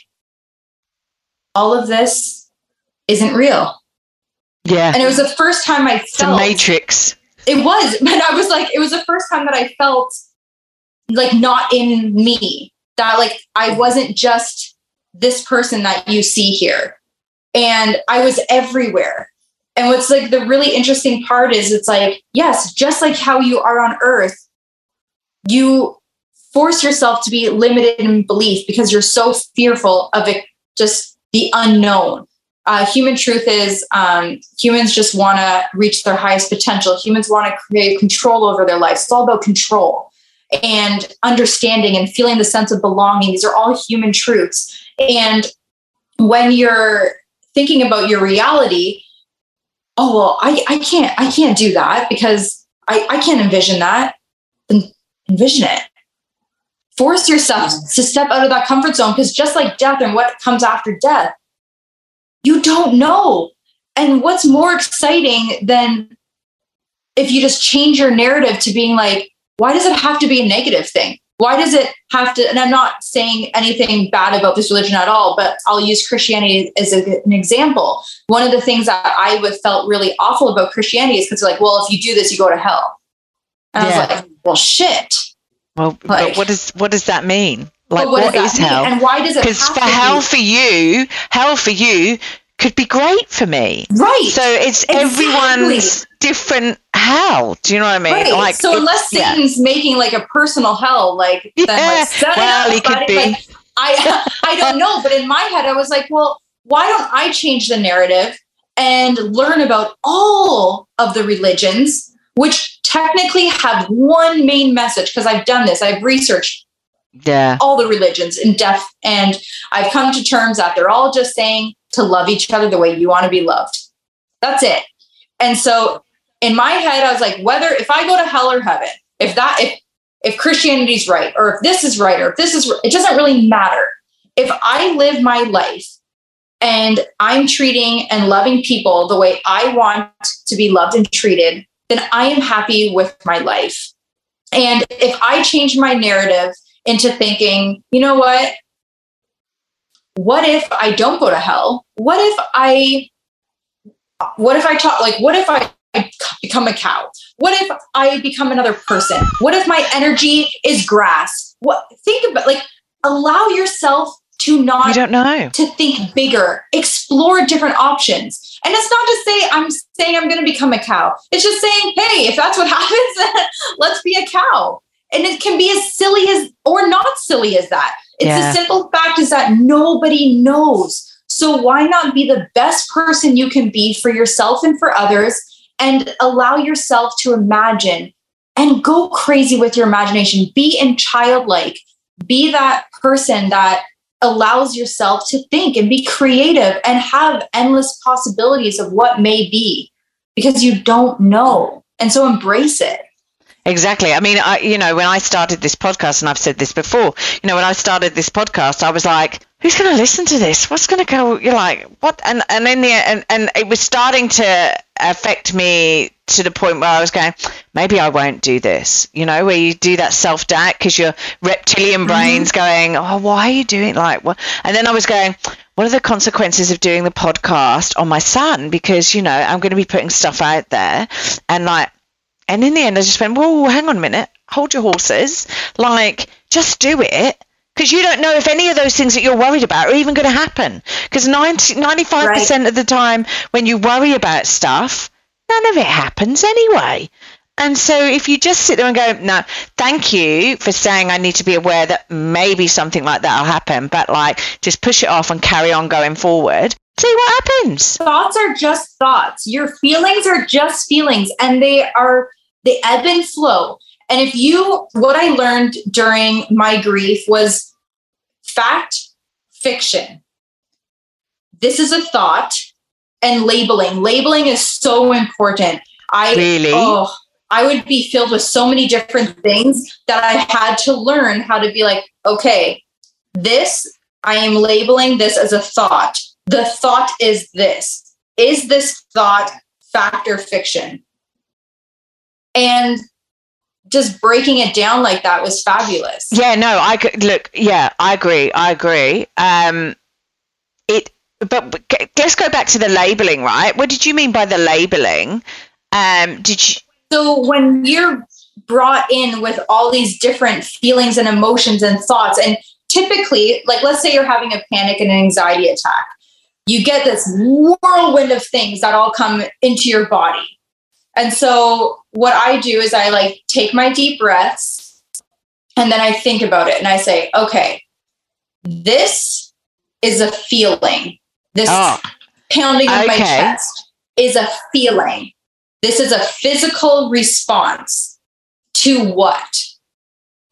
all of this isn't real. Yeah. And it was the first time I felt the matrix. It was. But I was like, it was the first time that I felt like not in me. That like I wasn't just this person that you see here. And I was everywhere. And what's like the really interesting part is it's like, yes, just like how you are on earth, you force yourself to be limited in belief because you're so fearful of it, just the unknown. Uh, human truth is um, humans just want to reach their highest potential. Humans want to create control over their lives. It's all about control and understanding and feeling the sense of belonging. These are all human truths. And when you're thinking about your reality, oh well, I, I can't I can't do that because I, I can't envision that. Then envision it. Force yourself to step out of that comfort zone because just like death and what comes after death, you don't know. And what's more exciting than if you just change your narrative to being like, why does it have to be a negative thing? Why does it have to? And I'm not saying anything bad about this religion at all, but I'll use Christianity as a, an example. One of the things that I would felt really awful about Christianity is because like, well, if you do this, you go to hell. And yeah. I was like, well, shit. Well, like, what does what does that mean? Like, what, what is hell? And why does it? Because for hell be? for you, hell for you could be great for me. Right. So it's exactly. everyone's different hell. Do you know what I mean? Right. Like, so unless Satan's yeah. making like a personal hell, like yeah. like well, up, could be. Like, I I don't know, but in my head, I was like, well, why don't I change the narrative and learn about all of the religions, which technically have one main message? Because I've done this, I've researched yeah all the religions in depth, and I've come to terms that they're all just saying to love each other the way you want to be loved. That's it. And so in my head, I was like, whether if I go to hell or heaven, if that if if Christianity's right, or if this is right, or if this is it doesn't really matter. If I live my life and I'm treating and loving people the way I want to be loved and treated, then I am happy with my life. And if I change my narrative into thinking, you know what? What if I don't go to hell? What if I what if I talk like what if I I become a cow? What if I become another person? What if my energy is grass? What think about like allow yourself to not you don't know to think bigger, explore different options. And it's not to say I'm saying I'm going to become a cow. It's just saying, hey, if that's what happens, let's be a cow. And it can be as silly as or not silly as that. It's yeah. the simple fact is that nobody knows. So why not be the best person you can be for yourself and for others? and allow yourself to imagine and go crazy with your imagination. Be in childlike, be that person that allows yourself to think and be creative and have endless possibilities of what may be because you don't know. And so embrace it. Exactly. I mean, I, you know, when I started this podcast, and I've said this before, you know, when I started this podcast, I was like, who's going to listen to this? What's going to go? You're like, what? And and in the and and it was starting to affect me to the point where I was going, maybe I won't do this. You know, where you do that self doubt because your reptilian mm-hmm. brain's mm-hmm. going, oh, why are you doing like what? And then I was going, what are the consequences of doing the podcast on my son? Because you know, I'm going to be putting stuff out there, and like, and in the end, I just went, whoa, hang on a minute, hold your horses, like, just do it because you don't know if any of those things that you're worried about are even going to happen. Because 90, 95% right. of the time when you worry about stuff, none of it happens anyway. And so if you just sit there and go, no, thank you for saying I need to be aware that maybe something like that will happen, but like just push it off and carry on going forward. See what happens. Thoughts are just thoughts. Your feelings are just feelings and they are, they ebb and flow. And if you, what I learned during my grief was fact, fiction. This is a thought and labeling. Labeling is so important. I really, oh, I would be filled with so many different things that I had to learn how to be like, okay, this, I am labeling this as a thought. The thought is this. Is this thought fact or fiction? And just breaking it down like that was fabulous. Yeah, no, I could look. Yeah, I agree. I agree. Um, it, but let's go back to the labeling, right? What did you mean by the labeling? Um, did you? So when you're brought in with all these different feelings and emotions and thoughts, and typically, like let's say you're having a panic and an anxiety attack, you get this whirlwind of things that all come into your body and so what I do is I like take my deep breaths And then I think about it and I say, okay, this is a feeling. This Oh, pounding of my chest is a feeling. This is a physical response to what?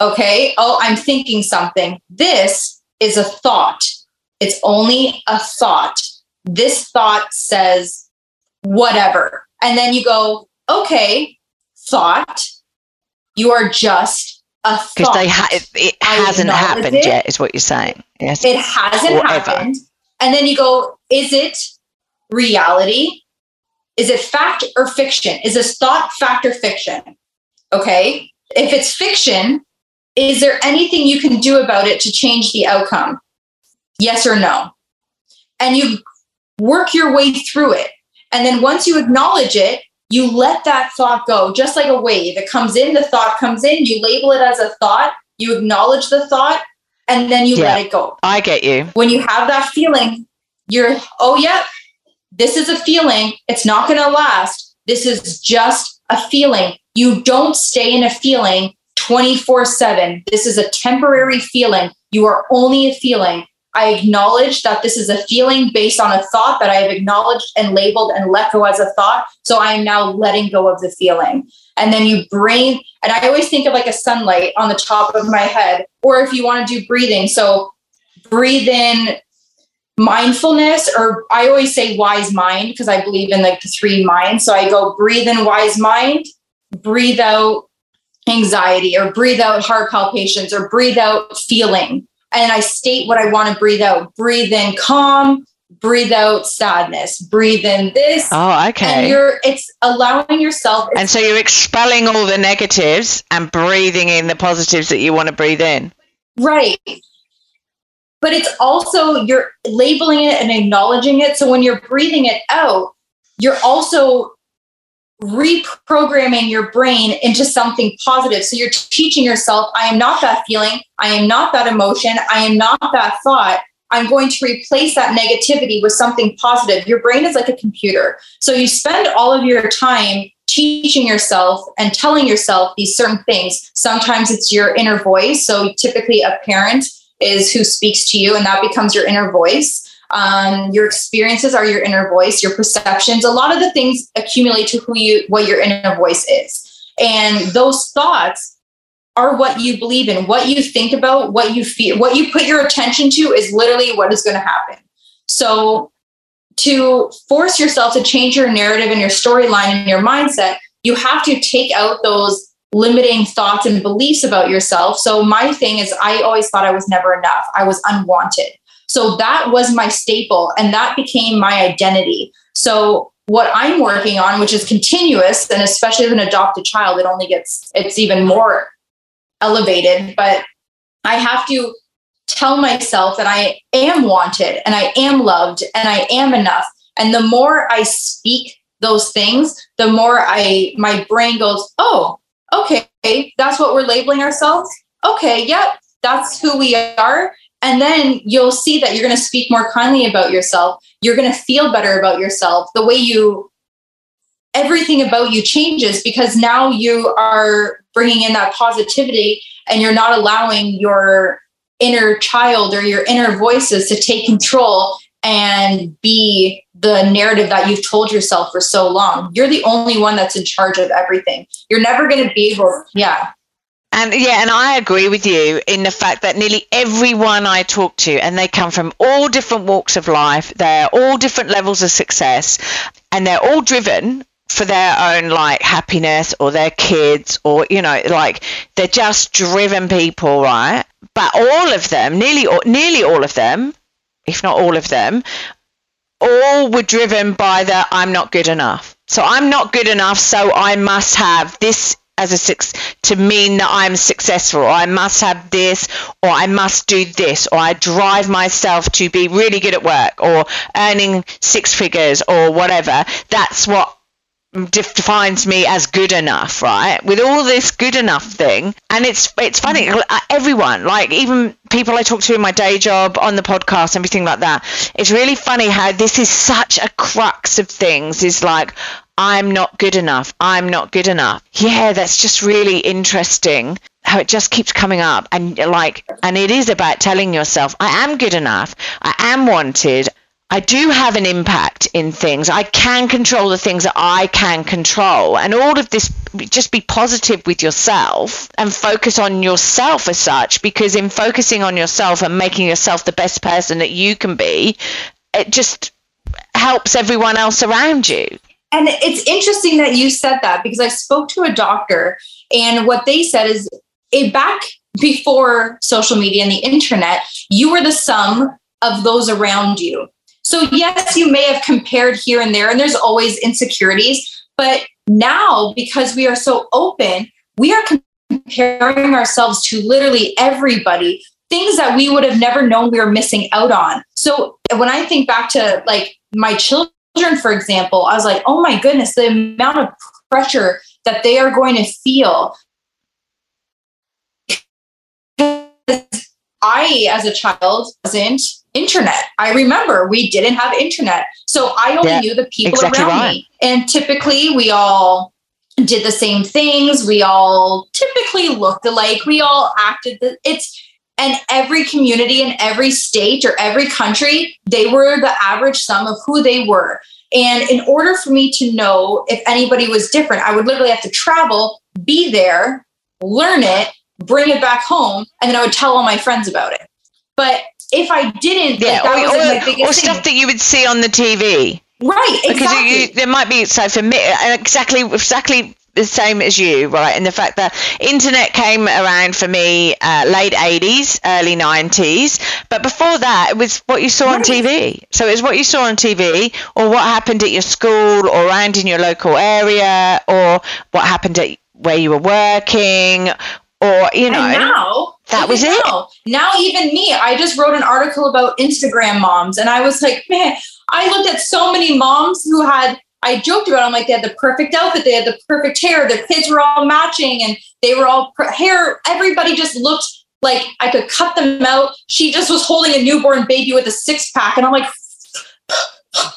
Okay. Oh, I'm thinking something. This is a thought. It's only a thought. This thought says whatever. And then you go, okay, thought, you are just a because thought. they ha- it, it hasn't happened it. yet, is what you're saying. Yes. it hasn't happened. And then you go, is it reality? Is it fact or fiction? Is this thought fact or fiction? Okay. If it's fiction, is there anything you can do about it to change the outcome? Yes or no? And you work your way through it. And then once you acknowledge it, you let that thought go, just like a wave. It comes in, the thought comes in, you label it as a thought, you acknowledge the thought, and then you Yeah. let it go I get you. when you have that feeling, you're, oh, yeah, this is a feeling. It's not going to last. This is just a feeling. You don't stay in a feeling 24 7. This is a temporary feeling. You are only a feeling. I acknowledge that this is a feeling based on a thought that I have acknowledged and labeled and let go as a thought. So I am now letting go of the feeling. And then you bring, and I always think of like a sunlight on the top of my head, or if you want to do breathing. So breathe in mindfulness, or I always say wise mind because I believe in like the three minds. So I go breathe in wise mind, breathe out anxiety, or breathe out heart palpitations, or breathe out feeling. And I state what I want to breathe out. Breathe in calm, breathe out sadness, breathe in this. Oh, okay. And you're it's allowing yourself And so you're expelling all the negatives and breathing in the positives that you want to breathe in. Right. But it's also you're labeling it and acknowledging it. So when you're breathing it out, you're also reprogramming your brain into something positive. So you're teaching yourself, I am not that feeling. I am not that emotion. I am not that thought. I'm going to replace that negativity with something positive. Your brain is like a computer. So you spend all of your time teaching yourself and telling yourself these certain things. Sometimes it's your inner voice. So typically a parent is who speaks to you and that becomes your inner voice. Um, your experiences are your inner voice, your perceptions. A lot of the things accumulate to who you, what your inner voice is. And those thoughts are what you believe in, what you think about, what you feel, what you put your attention to is literally what is going to happen. So to force yourself to change your narrative and your storyline and your mindset, you have to take out those limiting thoughts and beliefs about yourself. So my thing is I always thought I was never enough. I was unwanted. So that was my staple and that became my identity. So what I'm working on, which is continuous, and especially as an adopted child, it only gets it's even more elevated, but I have to tell myself that I am wanted and I am loved and I am enough. And the more I speak those things, the more I my brain goes, "Oh, okay, that's what we're labeling ourselves. Okay, yep, that's who we are." And then you'll see that you're going to speak more kindly about yourself. You're going to feel better about yourself. The way you everything about you changes because now you are bringing in that positivity and you're not allowing your inner child or your inner voices to take control and be the narrative that you've told yourself for so long. You're the only one that's in charge of everything. You're never going to be able, yeah. And yeah, and I agree with you in the fact that nearly everyone I talk to, and they come from all different walks of life, they're all different levels of success, and they're all driven for their own like happiness or their kids or you know like they're just driven people right? But all of them nearly nearly all of them if not all of them all were driven by the i'm not good enough. So i'm not good enough so i must have this as a six to mean that I'm successful, or I must have this, or I must do this, or I drive myself to be really good at work, or earning six figures, or whatever. That's what defines me as good enough, right? With all this good enough thing, and it's it's funny. Mm-hmm. Uh, everyone, like even people I talk to in my day job, on the podcast, everything like that. It's really funny how this is such a crux of things. Is like I'm not good enough. I'm not good enough. Yeah, that's just really interesting how it just keeps coming up and like and it is about telling yourself i am good enough i am wanted I do have an impact in things. I can control the things that I can control. And all of this, just be positive with yourself and focus on yourself as such, because in focusing on yourself and making yourself the best person that you can be, it just helps everyone else around you. And it's interesting that you said that because I spoke to a doctor, and what they said is it back before social media and the internet, you were the sum of those around you. So, yes, you may have compared here and there, and there's always insecurities. But now, because we are so open, we are comparing ourselves to literally everybody, things that we would have never known we were missing out on. So, when I think back to like my children, for example, I was like, oh my goodness, the amount of pressure that they are going to feel. I, as a child, wasn't internet. I remember we didn't have internet. So I only yeah, knew the people exactly around right. me. And typically we all did the same things. We all typically looked alike. We all acted the, it's and every community in every state or every country, they were the average sum of who they were. And in order for me to know if anybody was different, I would literally have to travel, be there, learn it, bring it back home, and then I would tell all my friends about it. But if I didn't, yeah, like, or, or, or stuff that you would see on the TV. Right, exactly. Because you, there might be so for me uh, exactly exactly the same as you, right? And the fact that internet came around for me uh, late 80s, early 90s. But before that, it was what you saw on TV. So it was what you saw on TV or what happened at your school or around in your local area or what happened at where you were working or, you know. And now that was it. Now, even me, I just wrote an article about Instagram moms, and I was like, man, I looked at so many moms who had. I joked about. It. I'm like, they had the perfect outfit, they had the perfect hair, their kids were all matching, and they were all per- hair. Everybody just looked like I could cut them out. She just was holding a newborn baby with a six pack, and I'm like,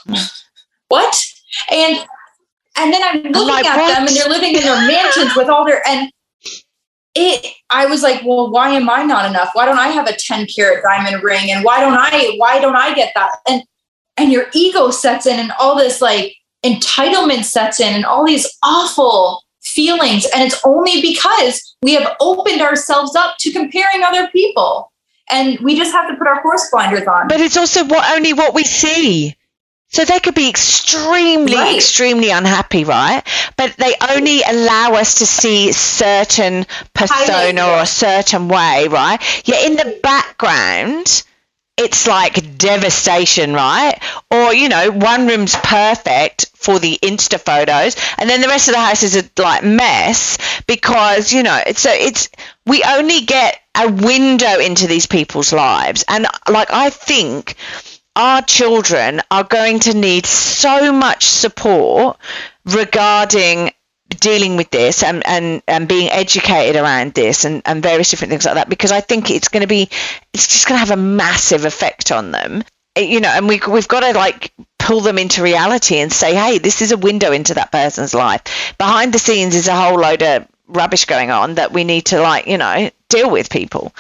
what? And and then I'm looking like, at what? them, and they're living in their mansions with all their and it i was like well why am i not enough why don't i have a 10 carat diamond ring and why don't i why don't i get that and and your ego sets in and all this like entitlement sets in and all these awful feelings and it's only because we have opened ourselves up to comparing other people and we just have to put our horse blinders on but it's also what only what we see so they could be extremely, right. extremely unhappy, right? But they only allow us to see certain persona or a certain way, right? Yet in the background, it's like devastation, right? Or, you know, one room's perfect for the Insta photos, and then the rest of the house is a like mess because, you know, it's a, it's we only get a window into these people's lives. And like I think our children are going to need so much support regarding dealing with this and, and, and being educated around this and, and various different things like that because I think it's going to be it's just going to have a massive effect on them you know and we, we've got to like pull them into reality and say hey this is a window into that person's life behind the scenes is a whole load of rubbish going on that we need to like you know deal with people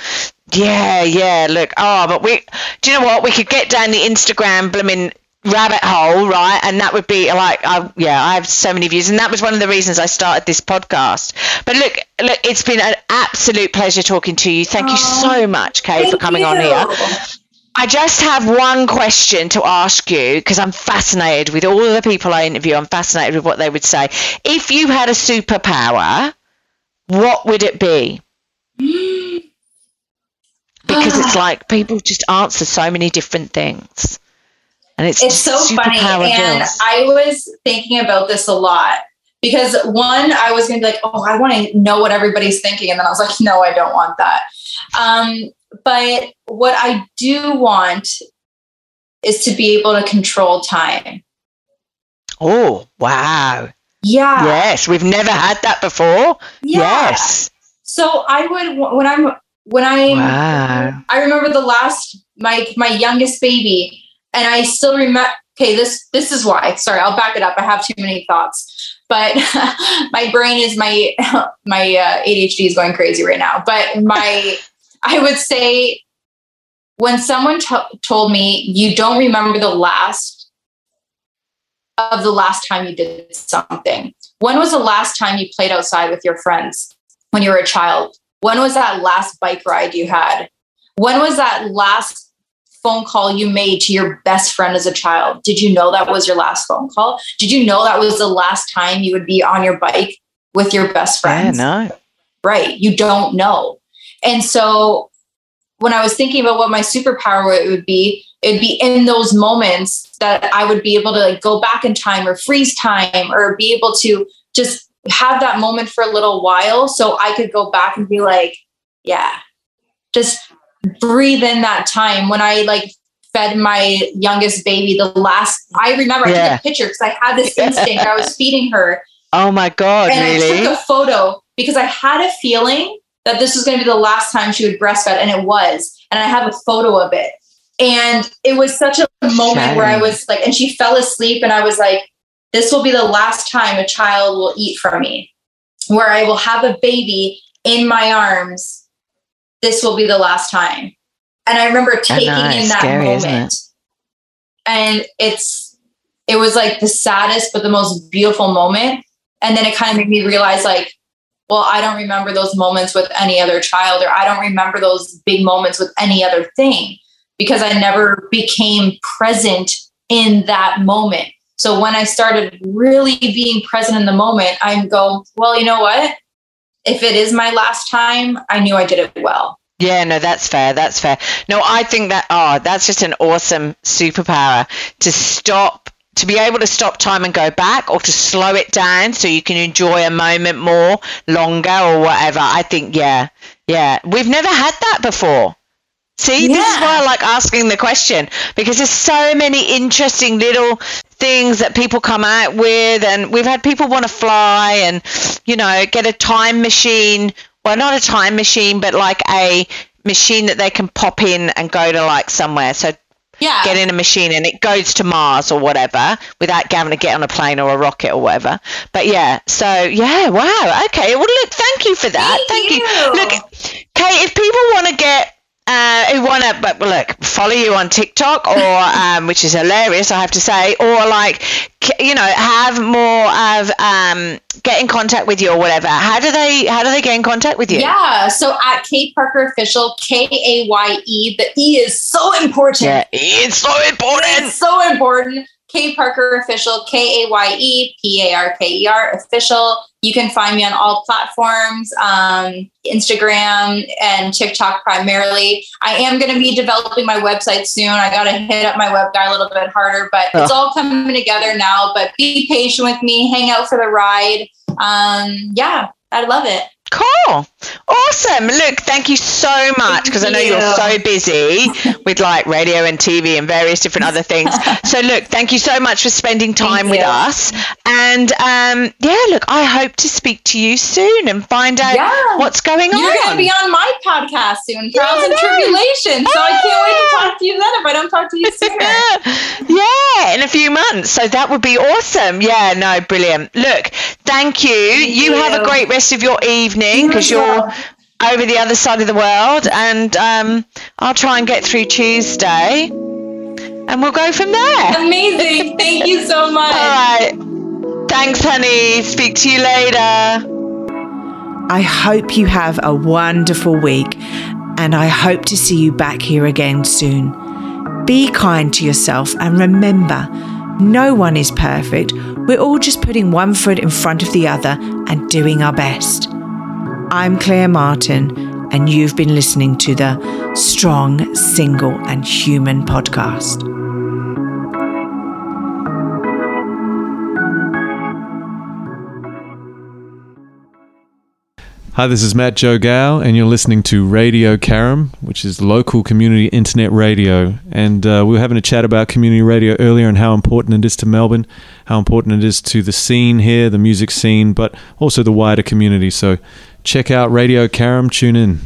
yeah, yeah. Look, oh, but we, do you know what? We could get down the Instagram blooming rabbit hole, right? And that would be like, I, yeah, I have so many views, and that was one of the reasons I started this podcast. But look, look, it's been an absolute pleasure talking to you. Thank oh, you so oh, much, Kaye, for coming you. on here. I just have one question to ask you because I'm fascinated with all the people I interview. I'm fascinated with what they would say. If you had a superpower, what would it be? because it's ah. like people just answer so many different things. And it's, it's so funny. And I was thinking about this a lot because one, I was going to be like, oh, I want to know what everybody's thinking. And then I was like, no, I don't want that. Um, but what I do want is to be able to control time. Oh, wow. Yeah. Yes, we've never had that before. Yeah. Yes. So I would when I'm when I wow. I remember the last my my youngest baby, and I still remember. Okay, this this is why. Sorry, I'll back it up. I have too many thoughts. but my brain is my my uh, ADHD is going crazy right now. But my I would say when someone t- told me you don't remember the last of the last time you did something. When was the last time you played outside with your friends when you were a child? When was that last bike ride you had? When was that last phone call you made to your best friend as a child? Did you know that was your last phone call? Did you know that was the last time you would be on your bike with your best friend? Yeah, no. Right. You don't know. And so when I was thinking about what my superpower would be, it'd be in those moments that I would be able to like go back in time or freeze time or be able to just have that moment for a little while so I could go back and be like, yeah, just breathe in that time when I like fed my youngest baby the last I remember yeah. I took a picture because I had this instinct. I was feeding her. Oh my God. And really? I took a photo because I had a feeling that this was going to be the last time she would breastfeed, and it was. And I have a photo of it. And it was such a moment where I was like, and she fell asleep, and I was like, this will be the last time a child will eat from me, where I will have a baby in my arms this will be the last time. And I remember taking in that scary, moment. It? And it's it was like the saddest but the most beautiful moment. And then it kind of made me realize like, well, I don't remember those moments with any other child, or I don't remember those big moments with any other thing because I never became present in that moment. So when I started really being present in the moment, I go, well, you know what? If it is my last time, I knew I did it well. Yeah, no, that's fair. That's fair. No, I think that, oh, that's just an awesome superpower to stop, to be able to stop time and go back or to slow it down so you can enjoy a moment more, longer or whatever. I think, yeah, yeah. We've never had that before. See, yeah. this is why I like asking the question because there's so many interesting little things that people come out with, and we've had people want to fly and, you know, get a time machine. Well, not a time machine, but like a machine that they can pop in and go to like somewhere. So yeah. get in a machine and it goes to Mars or whatever without having to get on a plane or a rocket or whatever. But yeah, so yeah, wow, okay. Well, look, thank you for that. Thank, thank you. you. Look, Kaye, if people want to get uh, who want to but look follow you on TikTok or um, which is hilarious I have to say or like you know have more of um, get in contact with you or whatever. How do they how do they get in contact with you? Yeah so at Kaye Parker official K A Y E the E is so important. Yeah it's so important. It's so important Kaye Parker official K A Y E P A R K E R official you can find me on all platforms, um, Instagram and TikTok primarily. I am going to be developing my website soon. I got to hit up my web guy a little bit harder, but oh. it's all coming together now. But be patient with me, hang out for the ride. Um, yeah, I love it. Cool. Awesome. Look, thank you so much because I know you're so busy with like radio and TV and various different other things. so, look, thank you so much for spending time with us. And um, yeah, look, I hope to speak to you soon and find out yeah. what's going on. You're going to be on my podcast soon, Trials yeah, and Tribulations. So, I can't wait to talk to you then if I don't talk to you sooner. yeah, in a few months. So, that would be awesome. Yeah, no, brilliant. Look, thank you. Thank you, you have a great rest of your evening evening because you're over the other side of the world, and um, I'll try and get through Tuesday, and we'll go from there. Amazing! Thank you so much. All right. Thanks, honey. Speak to you later. I hope you have a wonderful week, and I hope to see you back here again soon. Be kind to yourself, and remember, no one is perfect. We're all just putting one foot in front of the other and doing our best. I'm Claire Martin, and you've been listening to the Strong, Single, and Human podcast. Hi, this is Matt Joe Gow, and you're listening to Radio Carrum, which is local community internet radio. And uh, we were having a chat about community radio earlier and how important it is to Melbourne, how important it is to the scene here, the music scene, but also the wider community. So check out Radio Carrum, tune in.